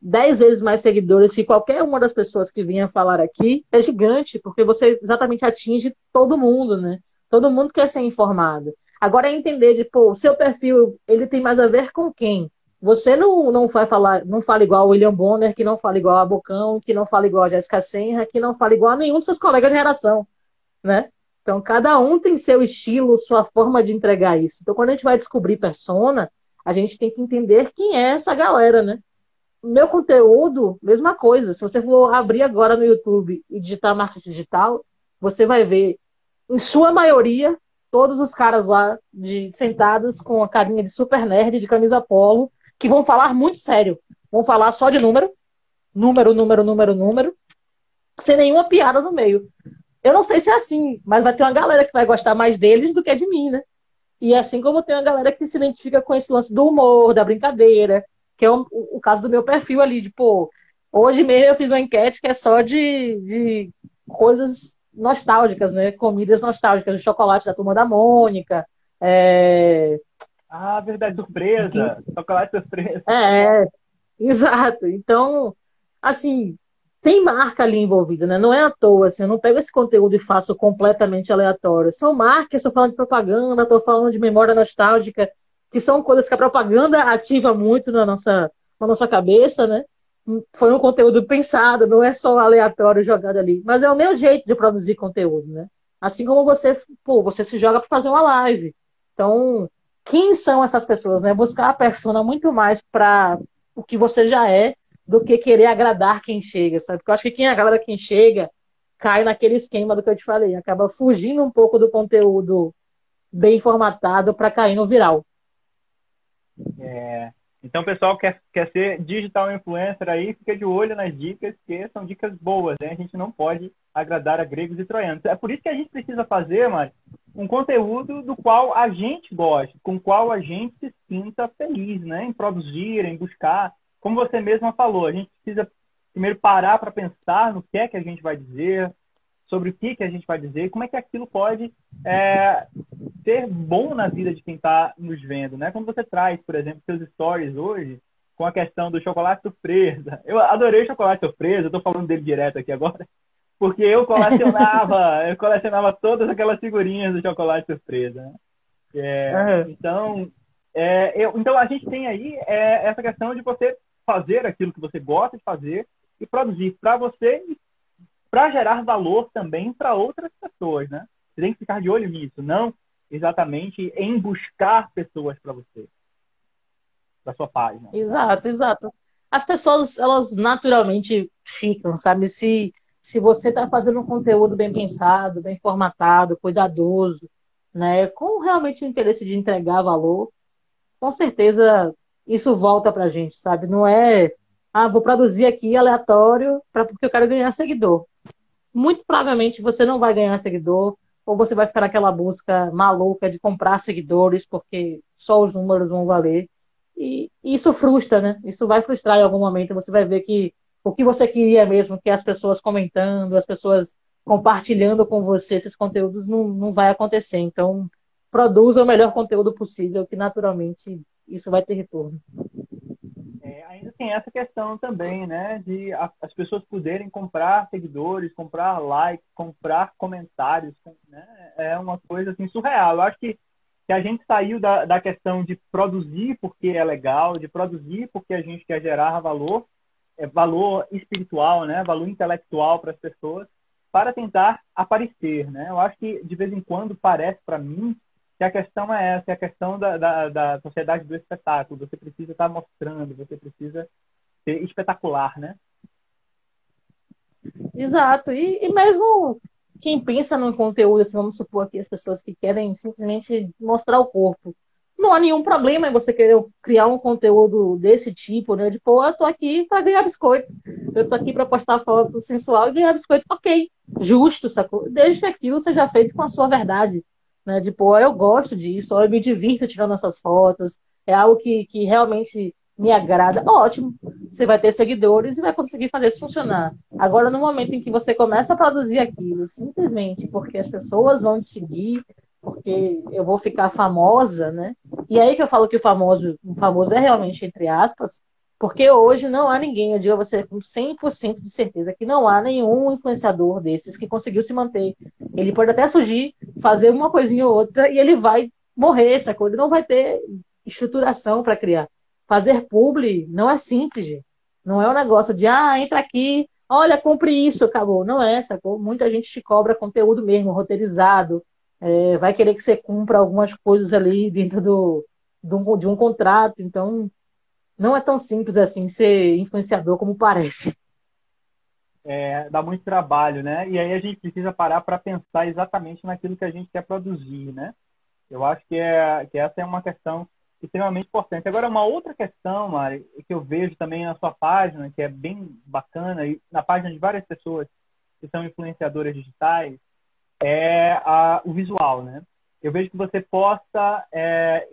dez vezes mais seguidores que qualquer uma das pessoas que vinha falar aqui é gigante, porque você exatamente atinge todo mundo, né? Todo mundo quer ser informado. Agora é entender de, pô, o seu perfil, ele tem mais a ver com quem? Você não, não vai falar, não fala igual o William Bonner, que não fala igual a Bocão, que não fala igual a Jéssica Senra, que não fala igual a nenhum dos seus colegas de geração, né? Então, cada um tem seu estilo, sua forma de entregar isso. Então, quando a gente vai descobrir persona, a gente tem que entender quem é essa galera, né? meu conteúdo, mesma coisa. Se você for abrir agora no YouTube e digitar marketing digital, você vai ver, em sua maioria, todos os caras lá de, sentados com a carinha de super nerd, de camisa polo, que vão falar muito sério. Vão falar só de número, número, número, número, número, sem nenhuma piada no meio. Eu não sei se é assim, mas vai ter uma galera que vai gostar mais deles do que de mim, né? E assim como tem uma galera que se identifica com esse lance do humor, da brincadeira, que é o, o caso do meu perfil ali, de, pô, hoje mesmo eu fiz uma enquete que é só de, de coisas nostálgicas, né? Comidas nostálgicas, o chocolate da turma da Mônica. É... Ah, verdade, surpresa. Que... Chocolate surpresa. É, *laughs* exato. Então, assim, tem marca ali envolvida, né? Não é à toa, assim, eu não pego esse conteúdo e faço completamente aleatório. São marcas, estou falando de propaganda, estou falando de memória nostálgica, que são coisas que a propaganda ativa muito na nossa, na nossa cabeça, né? Foi um conteúdo pensado, não é só aleatório jogado ali. Mas é o meu jeito de produzir conteúdo, né? Assim como você, pô, você se joga para fazer uma live. Então, quem são essas pessoas, né? Buscar a persona muito mais para o que você já é do que querer agradar quem chega, sabe? Porque eu acho que quem agrada quem chega cai naquele esquema do que eu te falei, acaba fugindo um pouco do conteúdo bem formatado para cair no viral. É, então, pessoal quer, quer ser digital influencer aí, fica de olho nas dicas, que são dicas boas, né? A gente não pode agradar a gregos e troianos. É por isso que a gente precisa fazer, mas um conteúdo do qual a gente gosta, com o qual a gente se sinta feliz, né? Em produzir, em buscar. Como você mesma falou, a gente precisa primeiro parar para pensar no que é que a gente vai dizer, sobre o que, que a gente vai dizer, como é que aquilo pode é, ser bom na vida de quem está nos vendo, né? Quando você traz, por exemplo, seus stories hoje, com a questão do chocolate surpresa. Eu adorei o chocolate surpresa, tô falando dele direto aqui agora, porque eu colecionava, *laughs* eu colecionava todas aquelas figurinhas do chocolate surpresa. É, uhum. Então, é, eu, então a gente tem aí é, essa questão de você fazer aquilo que você gosta de fazer e produzir para você e para gerar valor também para outras pessoas, né? Você tem que ficar de olho nisso, não exatamente em buscar pessoas para você, para sua página. Exato, exato. As pessoas, elas naturalmente ficam, sabe? Se, se você está fazendo um conteúdo bem pensado, bem formatado, cuidadoso, né? Com realmente o interesse de entregar valor, com certeza isso volta para a gente, sabe? Não é, ah, vou produzir aqui aleatório para porque eu quero ganhar seguidor. Muito provavelmente você não vai ganhar seguidor, ou você vai ficar naquela busca maluca de comprar seguidores porque só os números vão valer. E isso frustra, né? Isso vai frustrar em algum momento. Você vai ver que o que você queria mesmo, que as pessoas comentando, as pessoas compartilhando com você esses conteúdos, não, não vai acontecer. Então, produza o melhor conteúdo possível, que naturalmente isso vai ter retorno. É, ainda tem essa questão também, né, de as pessoas poderem comprar seguidores, comprar likes, comprar comentários, né, é uma coisa assim surreal. Eu acho que, que a gente saiu da, da questão de produzir porque é legal, de produzir porque a gente quer gerar valor, valor espiritual, né, valor intelectual para as pessoas, para tentar aparecer, né? Eu acho que de vez em quando parece para mim que a questão é essa, é a questão da, da, da sociedade do espetáculo. Você precisa estar mostrando, você precisa ser espetacular, né? Exato. E, e mesmo quem pensa no conteúdo, assim, vamos supor aqui as pessoas que querem simplesmente mostrar o corpo. Não há nenhum problema em você querer criar um conteúdo desse tipo, né? De, pô, eu tô aqui para ganhar biscoito. Eu tô aqui para postar foto sensual e ganhar biscoito. Ok, justo, sacou? Desde que aquilo seja feito com a sua verdade né? De, pô, eu gosto disso, eu me divirto tirando essas fotos, é algo que, que realmente me agrada, ótimo. Você vai ter seguidores e vai conseguir fazer isso funcionar. Agora, no momento em que você começa a produzir aquilo, simplesmente porque as pessoas vão te seguir, porque eu vou ficar famosa, né? E aí que eu falo que o famoso, o famoso é realmente entre aspas, porque hoje não há ninguém, eu digo a você com 100% de certeza que não há nenhum influenciador desses que conseguiu se manter. Ele pode até surgir, fazer uma coisinha ou outra e ele vai morrer, essa coisa não vai ter estruturação para criar. Fazer publi não é simples, gente. Não é um negócio de, ah, entra aqui, olha, compre isso, acabou. Não é, sacou? Muita gente te cobra conteúdo mesmo, roteirizado, é, vai querer que você cumpra algumas coisas ali *laughs* dentro do, do de um contrato. Então, não é tão simples assim ser influenciador como parece. É, dá muito trabalho, né? E aí a gente precisa parar para pensar exatamente naquilo que a gente quer produzir, né? Eu acho que, é, que essa é uma questão extremamente importante. Agora, uma outra questão, Mari, que eu vejo também na sua página, que é bem bacana, e na página de várias pessoas que são influenciadoras digitais, é a, o visual, né? eu vejo que você posta é,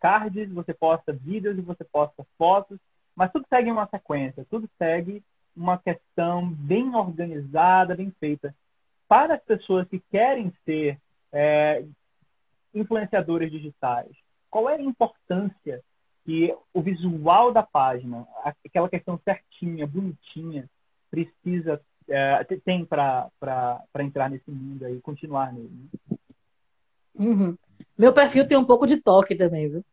cards, você posta vídeos você posta fotos, mas tudo segue uma sequência, tudo segue uma questão bem organizada, bem feita. Para as pessoas que querem ser é, influenciadores digitais, qual é a importância que o visual da página, aquela questão certinha, bonitinha, precisa é, tem para entrar nesse mundo aí, continuar nele? Né? Uhum. Meu perfil tem um pouco de toque também, viu?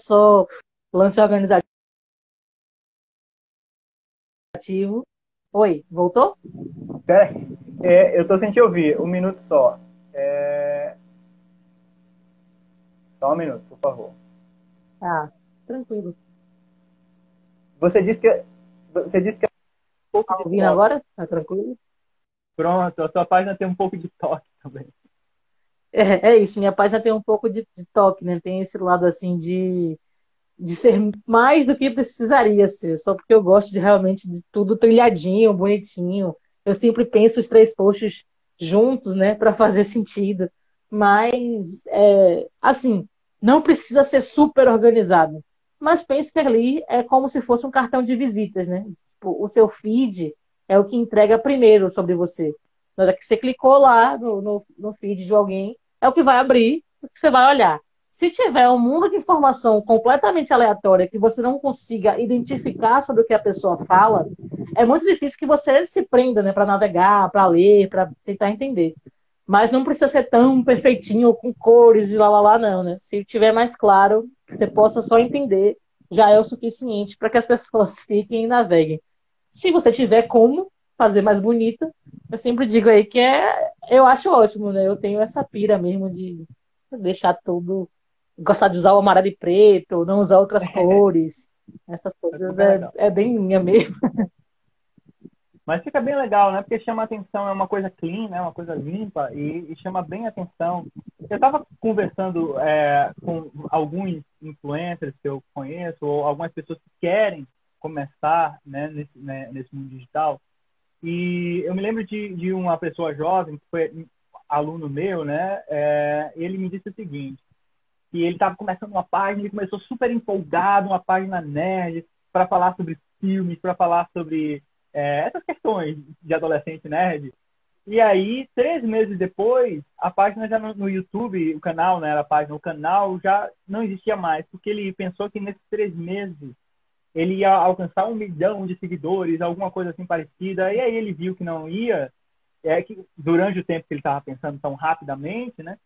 Sou lance organizativo. Oi, voltou? É, eu tô sem te ouvir. Um minuto só. É... Só um minuto, por favor. Ah, tranquilo. Você disse que você disse que tá ouvindo agora? Tá tranquilo? Pronto, a sua página tem um pouco de toque também. É, é isso, minha página tem um pouco de, de, toque, né? Tem esse lado assim de, de ser mais do que precisaria ser, só porque eu gosto de realmente de tudo trilhadinho, bonitinho. Eu sempre penso os três posts juntos, né, para fazer sentido. Mas, é, assim, não precisa ser super organizado. Mas pense que ali é como se fosse um cartão de visitas, né? Tipo, o seu feed é o que entrega primeiro sobre você. Na hora que você clicou lá no, no, no feed de alguém, é o que vai abrir, o que você vai olhar. Se tiver um mundo de informação completamente aleatória que você não consiga identificar sobre o que a pessoa fala, é muito difícil que você se prenda, né, para navegar, para ler, para tentar entender. Mas não precisa ser tão perfeitinho com cores e lá lá lá não, né? Se tiver mais claro, que você possa só entender, já é o suficiente para que as *laughs* pessoas fiquem e naveguem. Se você tiver como fazer mais bonita, eu sempre digo aí que é, eu acho ótimo, né? Eu tenho essa pira mesmo de deixar tudo gostar de usar o amarelo e preto, não usar outras *laughs* cores. Essas coisas é, é bem minha mesmo. *laughs* Mas fica bem legal, né? Porque chama atenção, é uma coisa clean, né? Uma coisa limpa e, e chama bem atenção. Eu estava conversando é, com alguns influencers que eu conheço, ou algumas pessoas que querem começar né, nesse, né, nesse mundo digital. E eu me lembro de, de uma pessoa jovem, que foi aluno meu, né? É, ele me disse o seguinte: que ele estava começando uma página, ele começou super empolgado, uma página nerd, para falar sobre filmes, para falar sobre é, essas questões de adolescente nerd. E aí, três meses depois, a página já no, no, YouTube, o canal, né, a página, o canal já não existia mais, porque ele pensou que nesses três meses ele ia alcançar um milhão de seguidores, alguma coisa assim parecida. E aí ele viu que não ia, é que durante o tempo que ele estava pensando tão rapidamente, né?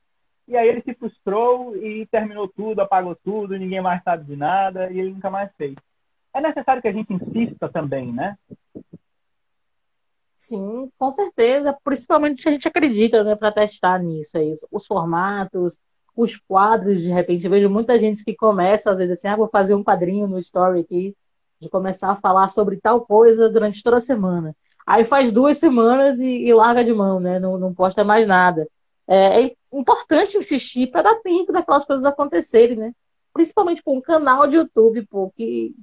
E aí ele se frustrou e terminou tudo, apagou tudo, ninguém mais sabe de nada e ele nunca mais fez. É necessário que a gente insista também, né? Sim, com certeza. Principalmente se a gente acredita, né, para testar nisso aí. Os formatos, os quadros, de repente. Eu vejo muita gente que começa, às vezes, assim, ah, vou fazer um quadrinho no story aqui, de começar a falar sobre tal coisa durante toda a semana. Aí faz duas semanas e, e larga de mão, né? Não, não posta mais nada. É, é importante insistir para dar tempo daquelas coisas acontecerem, né? Principalmente com um canal de YouTube, pô, que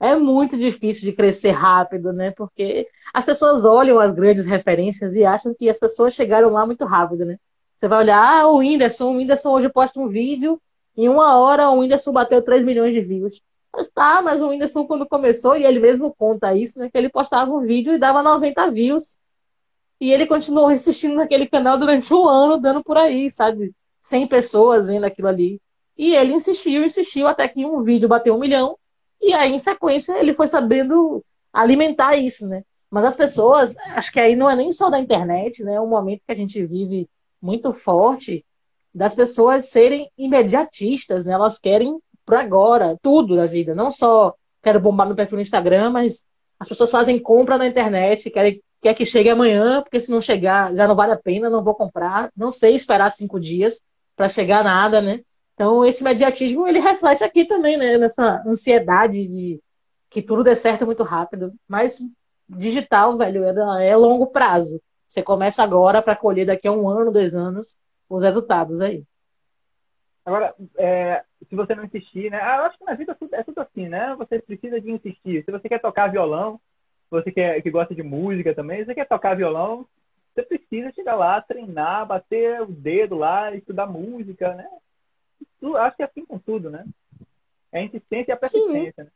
é muito difícil de crescer rápido, né? Porque as pessoas olham as grandes referências e acham que as pessoas chegaram lá muito rápido, né? Você vai olhar, ah, o Whindersson, o Whindersson hoje posta um vídeo, em uma hora o Whindersson bateu 3 milhões de views. Mas tá, mas o Whindersson quando começou, e ele mesmo conta isso, né? Que ele postava um vídeo e dava 90 views. E ele continuou insistindo naquele canal durante um ano, dando por aí, sabe? 100 pessoas vendo aquilo ali. E ele insistiu, insistiu, até que um vídeo bateu um milhão. E aí, em sequência, ele foi sabendo alimentar isso, né? Mas as pessoas, acho que aí não é nem só da internet, né? É um momento que a gente vive muito forte das pessoas serem imediatistas, né? Elas querem para agora tudo da vida, não só quero bombar meu perfil no Instagram, mas as pessoas fazem compra na internet, querem quer que chegue amanhã, porque se não chegar já não vale a pena, não vou comprar, não sei esperar cinco dias para chegar nada, né? Então esse mediatismo ele reflete aqui também, né? Nessa ansiedade de que tudo dê certo muito rápido, mas digital, velho, é, é longo prazo. Você começa agora para colher daqui a um ano, dois anos os resultados aí. Agora, é, se você não insistir, né? Ah, eu acho que na vida é tudo, é tudo assim, né? Você precisa de insistir. Se você quer tocar violão, você que, que gosta de música também, você quer tocar violão, você precisa chegar lá, treinar, bater o dedo lá, estudar música, né? Isso, acho que é assim com tudo, né? É a insistência e a persistência, né?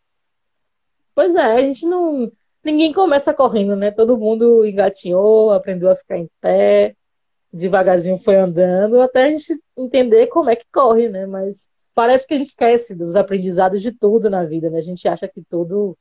Pois é, a gente não. Ninguém começa correndo, né? Todo mundo engatinhou, aprendeu a ficar em pé, devagarzinho foi andando, até a gente entender como é que corre, né? Mas parece que a gente esquece dos aprendizados de tudo na vida, né? A gente acha que tudo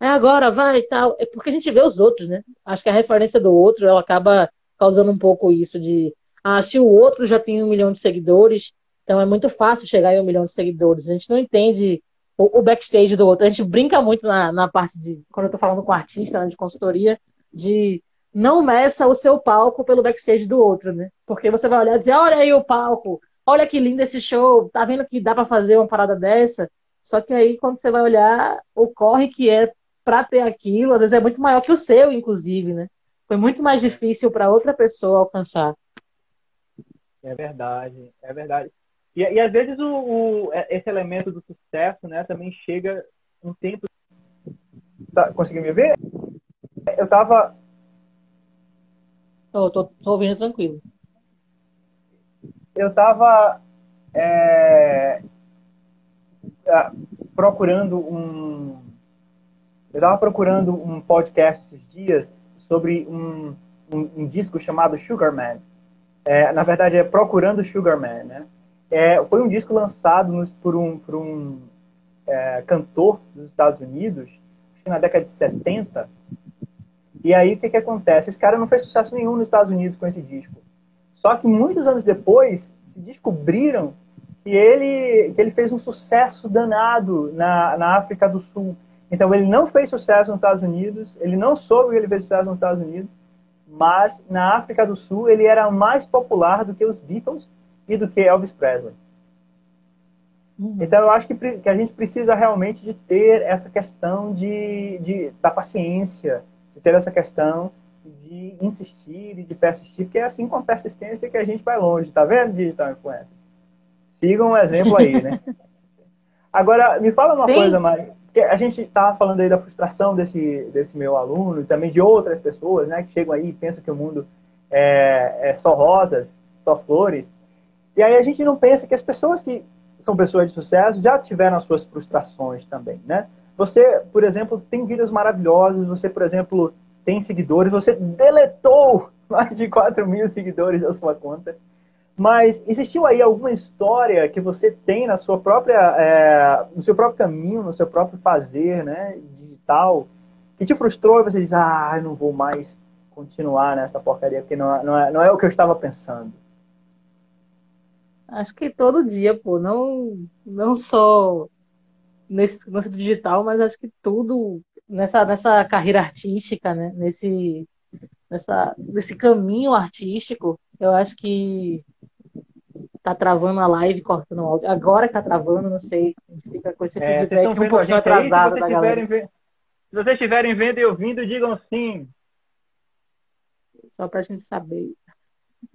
é agora, vai e tal. É porque a gente vê os outros, né? Acho que a referência do outro, ela acaba causando um pouco isso de, ah, se o outro já tem um milhão de seguidores, então é muito fácil chegar em um milhão de seguidores. A gente não entende o, o backstage do outro. A gente brinca muito na, na parte de, quando eu tô falando com artista, né, de consultoria, de não meça o seu palco pelo backstage do outro, né? Porque você vai olhar e dizer, olha aí o palco, olha que lindo esse show, tá vendo que dá para fazer uma parada dessa? Só que aí, quando você vai olhar, o corre que é para ter aquilo, às vezes é muito maior que o seu, inclusive, né? Foi muito mais difícil para outra pessoa alcançar. É verdade, é verdade. E, e às vezes o, o, é, esse elemento do sucesso, né, também chega um tempo. Tá, conseguiu me ver? Eu tava. Tô, tô, tô ouvindo tranquilo. Eu tava é, procurando um, eu estava procurando um podcast esses dias sobre um, um, um disco chamado Sugar Man. É, na verdade, é Procurando Sugar Man, né? É, foi um disco lançado nos, por um, por um é, cantor dos Estados Unidos, acho que na década de 70. E aí, o que, que acontece? Esse cara não fez sucesso nenhum nos Estados Unidos com esse disco. Só que muitos anos depois, se descobriram que ele, que ele fez um sucesso danado na, na África do Sul. Então, ele não fez sucesso nos Estados Unidos, ele não soube que ele fez sucesso nos Estados Unidos, mas na África do Sul ele era mais popular do que os Beatles e do que Elvis Presley. Uhum. Então, eu acho que, que a gente precisa realmente de ter essa questão de, de, da paciência, de ter essa questão de insistir e de persistir, porque é assim com a persistência que a gente vai longe, tá vendo, Digital Influencers? Sigam um exemplo aí, né? *laughs* Agora, me fala uma Sim. coisa, Mari. Porque a gente estava falando aí da frustração desse, desse meu aluno e também de outras pessoas, né? Que chegam aí e pensam que o mundo é, é só rosas, só flores. E aí a gente não pensa que as pessoas que são pessoas de sucesso já tiveram as suas frustrações também, né? Você, por exemplo, tem vídeos maravilhosos, você, por exemplo, tem seguidores, você deletou *laughs* mais de 4 mil seguidores da sua conta. Mas existiu aí alguma história que você tem na sua própria, é, no seu próprio caminho, no seu próprio fazer, né, digital, que te frustrou e você diz, ah, não vou mais continuar nessa porcaria, porque não, é, não, é, não é o que eu estava pensando. Acho que todo dia, pô, não, não só nesse, nesse digital, mas acho que tudo nessa, nessa carreira artística, né? Nesse, nessa, nesse caminho artístico, eu acho que tá travando a live, cortando o áudio. Agora que tá travando, não sei. Fica com esse é, feedback um pouquinho atrasado aí, da galera. Se vocês estiverem vendo e ouvindo, digam sim. Só pra gente saber.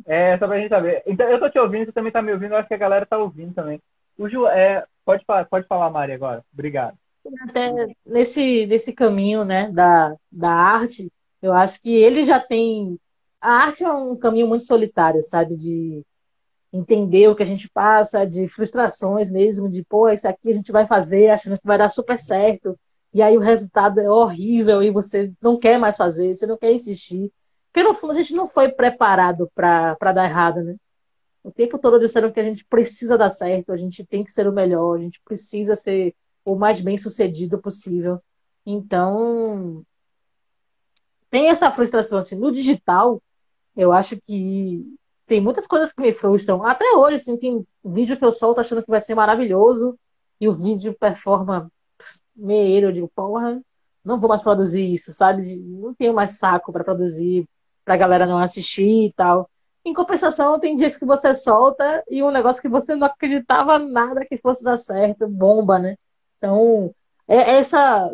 É, só pra gente saber. Então, eu tô te ouvindo, você também tá me ouvindo, eu acho que a galera tá ouvindo também. O Ju, é, pode, falar, pode falar, Mari, agora. Obrigado. Até nesse, nesse caminho, né, da, da arte, eu acho que ele já tem. A arte é um caminho muito solitário, sabe? De entender o que a gente passa, de frustrações mesmo, de pô, isso aqui a gente vai fazer achando que vai dar super certo, e aí o resultado é horrível e você não quer mais fazer, você não quer insistir. Porque no fundo a gente não foi preparado para dar errado, né? O tempo todo disseram que a gente precisa dar certo, a gente tem que ser o melhor, a gente precisa ser o mais bem sucedido possível. Então, tem essa frustração assim. No digital, eu acho que tem muitas coisas que me frustram. Até hoje, assim, tem vídeo que eu solto achando que vai ser maravilhoso e o vídeo performa meio, eu digo, porra, não vou mais produzir isso, sabe? Não tenho mais saco para produzir, pra galera não assistir e tal. Em compensação, tem dias que você solta e um negócio que você não acreditava nada que fosse dar certo, bomba, né? Então, é essa,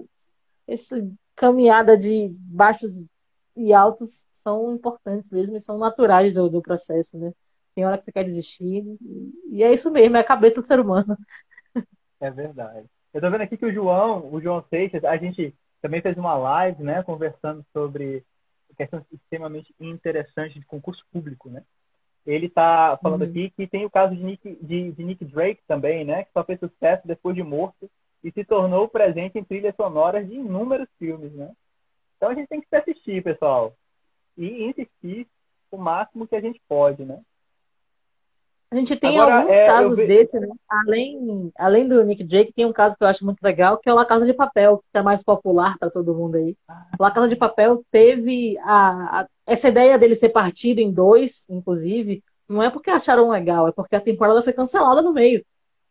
essa caminhada de baixos e altos são importantes mesmo e são naturais do, do processo, né? Tem hora que você quer desistir e é isso mesmo, é a cabeça do ser humano. É verdade. Eu tô vendo aqui que o João, o João Seixas, a gente também fez uma live, né, conversando sobre questão extremamente interessante de concurso público, né? Ele está falando uhum. aqui que tem o caso de Nick, de, de Nick Drake também, né? Que só fez sucesso depois de morto e se tornou presente em trilhas sonoras de inúmeros filmes, né? Então a gente tem que se assistir, pessoal e insistir o máximo que a gente pode, né? A gente tem Agora, alguns é, casos ve... desse, né? Além, além do Nick Drake, tem um caso que eu acho muito legal, que é o La Casa de Papel, que é mais popular para todo mundo aí. O La Casa de Papel teve a, a, essa ideia dele ser partido em dois, inclusive, não é porque acharam legal, é porque a temporada foi cancelada no meio.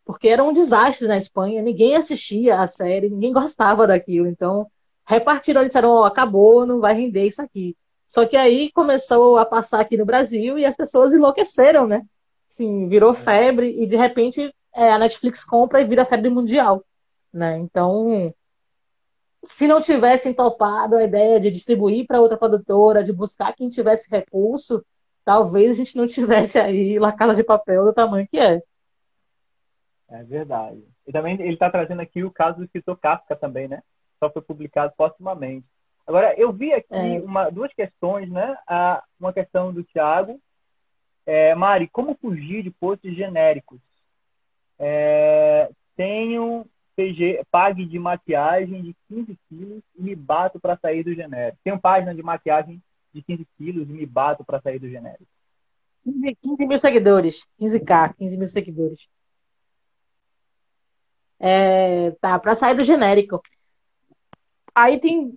Porque era um desastre na Espanha, ninguém assistia a série, ninguém gostava daquilo. Então, repartiram, disseram, oh, acabou, não vai render isso aqui. Só que aí começou a passar aqui no Brasil e as pessoas enlouqueceram, né? Sim, virou febre e de repente é, a Netflix compra e vira febre mundial, né? Então, se não tivessem topado a ideia de distribuir para outra produtora, de buscar quem tivesse recurso, talvez a gente não *laughs* tivesse aí La Casa de Papel do tamanho que é. É verdade. E também ele está trazendo aqui o caso do escritor Kafka também, né? Só foi publicado postumamente. Agora, eu vi aqui é. uma, duas questões, né? Ah, uma questão do Tiago. É, Mari, como fugir de posts genéricos? É, tenho PG, pague de maquiagem de 15 quilos e me bato para sair do genérico. Tenho página de maquiagem de 15 quilos e me bato para sair do genérico? 15, 15 mil seguidores. 15k, 15 mil seguidores. É, tá, para sair do genérico. Aí tem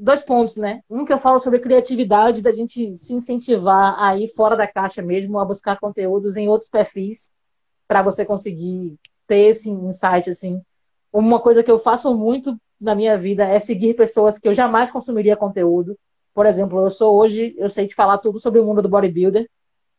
dois pontos, né? Um que eu falo sobre criatividade, da gente se incentivar a ir fora da caixa mesmo, a buscar conteúdos em outros perfis, para você conseguir ter esse insight, assim. Uma coisa que eu faço muito na minha vida é seguir pessoas que eu jamais consumiria conteúdo. Por exemplo, eu sou hoje, eu sei te falar tudo sobre o mundo do bodybuilder,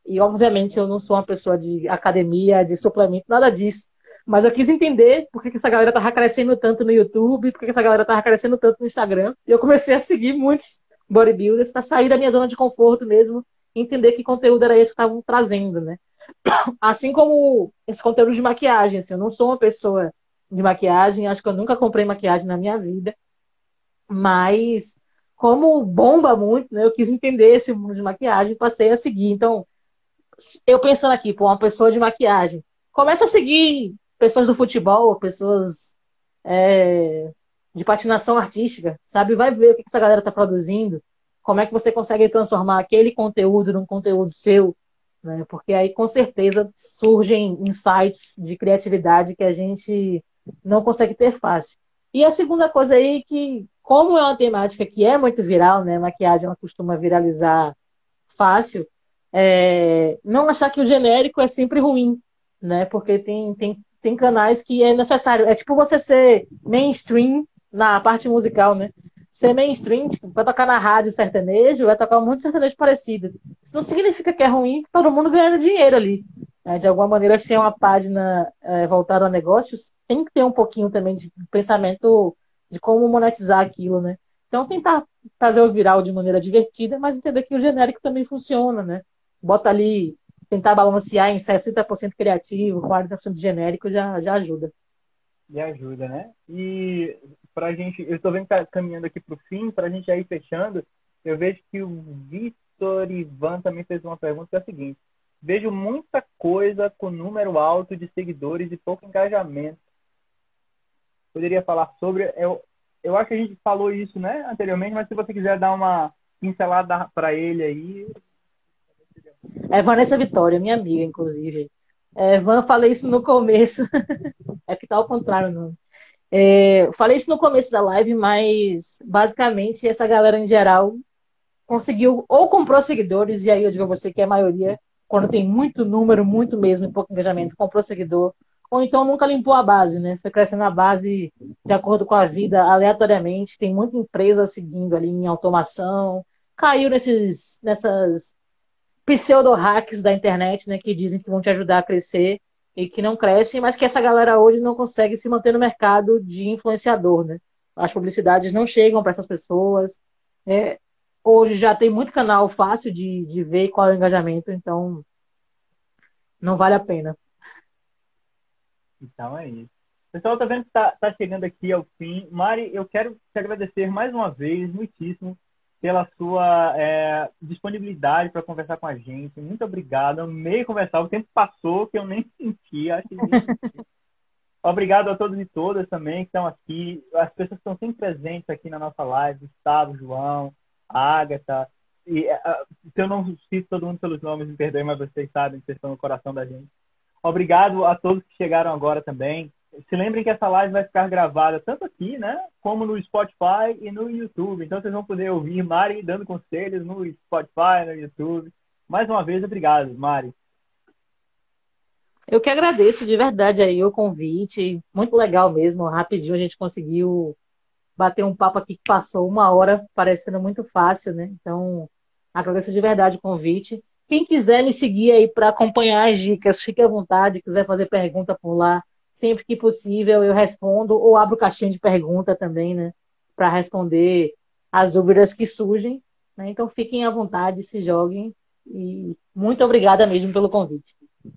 e obviamente eu não sou uma pessoa de academia, de suplemento, nada disso. Mas eu quis entender por que, essa galera tava crescendo tanto no YouTube, por que, que essa galera tava crescendo tanto no Instagram. E eu comecei a seguir muitos bodybuilders para sair da minha zona de conforto mesmo, entender que conteúdo era esse que estavam trazendo, né? *coughs* Assim como esse conteúdo de maquiagem, assim, eu não sou uma pessoa de maquiagem, acho que eu nunca comprei maquiagem na minha vida, mas como bomba muito, né? Eu quis entender esse mundo de maquiagem, passei a seguir. Então, eu pensando aqui, pô, uma pessoa de maquiagem, começa a seguir pessoas do futebol, pessoas é, de patinação artística, sabe? Vai ver o que essa galera está produzindo, como é que você consegue transformar aquele conteúdo num conteúdo seu, né? Porque aí com certeza surgem insights de criatividade que a gente não consegue ter fácil. E a segunda coisa aí que, como é uma temática que é muito viral, né? Maquiagem ela costuma viralizar fácil, é, não achar que o genérico é sempre ruim, né? Porque tem, tem tem canais que é necessário. É tipo você ser mainstream na parte musical, né? Ser mainstream, tipo, vai tocar na rádio sertanejo, vai tocar um monte de sertanejo parecido. Isso não significa que é ruim, todo mundo ganhando dinheiro ali. É, de alguma maneira, se é uma página é, voltada a negócios, tem que ter um pouquinho também de pensamento de como monetizar aquilo, né? Então, tentar fazer o viral de maneira divertida, mas entender que o genérico também funciona, né? Bota ali tentar balancear em 60% criativo, 40% genérico já, já ajuda. Já ajuda, né? E pra gente, eu estou vendo que tá caminhando aqui para o fim, para a gente ir fechando, eu vejo que o Vitor Ivan também fez uma pergunta que é a seguinte: vejo muita coisa com número alto de seguidores e pouco engajamento. Poderia falar sobre. Eu, eu acho que a gente falou isso, né, anteriormente, mas se você quiser dar uma pincelada para ele aí, é Vanessa Vitória, minha amiga, inclusive. É, Van, falei isso no começo. *laughs* é que tá ao contrário, não. É, falei isso no começo da live, mas basicamente essa galera em geral conseguiu ou comprou seguidores, e aí eu digo a você que é a maioria, quando tem muito número, muito mesmo, e pouco engajamento, comprou seguidor, ou então nunca limpou a base, né? Foi crescendo a base de acordo com a vida, aleatoriamente. Tem muita empresa seguindo ali em automação, caiu nesses, nessas pseudo-hacks da internet, né, que dizem que vão te ajudar a crescer e que não crescem, mas que essa galera hoje não consegue se manter no mercado de influenciador, né? As publicidades não chegam para essas pessoas. É, hoje já tem muito canal fácil de, de ver qual é o engajamento, então não vale a pena. Então é isso. Pessoal, tá vendo que tá, tá chegando aqui ao fim. Mari, eu quero te agradecer mais uma vez, muitíssimo, pela sua é, disponibilidade para conversar com a gente. Muito obrigado. Amei conversar. O tempo passou que eu nem *laughs* senti. Acho que... obrigado a todos e todas também que estão aqui. As pessoas que estão sempre presentes aqui na nossa live. Gustavo, João, Agatha. E, uh, se eu não cito todo mundo pelos nomes, me perdoe, mas vocês sabem que vocês estão no coração da gente. Obrigado a todos que chegaram agora também se lembrem que essa live vai ficar gravada tanto aqui, né, como no Spotify e no YouTube. Então vocês vão poder ouvir Mari dando conselhos no Spotify, no YouTube. Mais uma vez, obrigado, Mari. Eu que agradeço de verdade aí o convite. Muito legal mesmo. Rapidinho a gente conseguiu bater um papo aqui que passou uma hora, parecendo muito fácil, né? Então, agradeço de verdade o convite. Quem quiser me seguir aí para acompanhar as dicas, fique à vontade. Quiser fazer pergunta por lá, sempre que possível eu respondo ou abro caixinha de pergunta também, né, para responder as dúvidas que surgem. Né? Então fiquem à vontade, se joguem e muito obrigada mesmo pelo convite.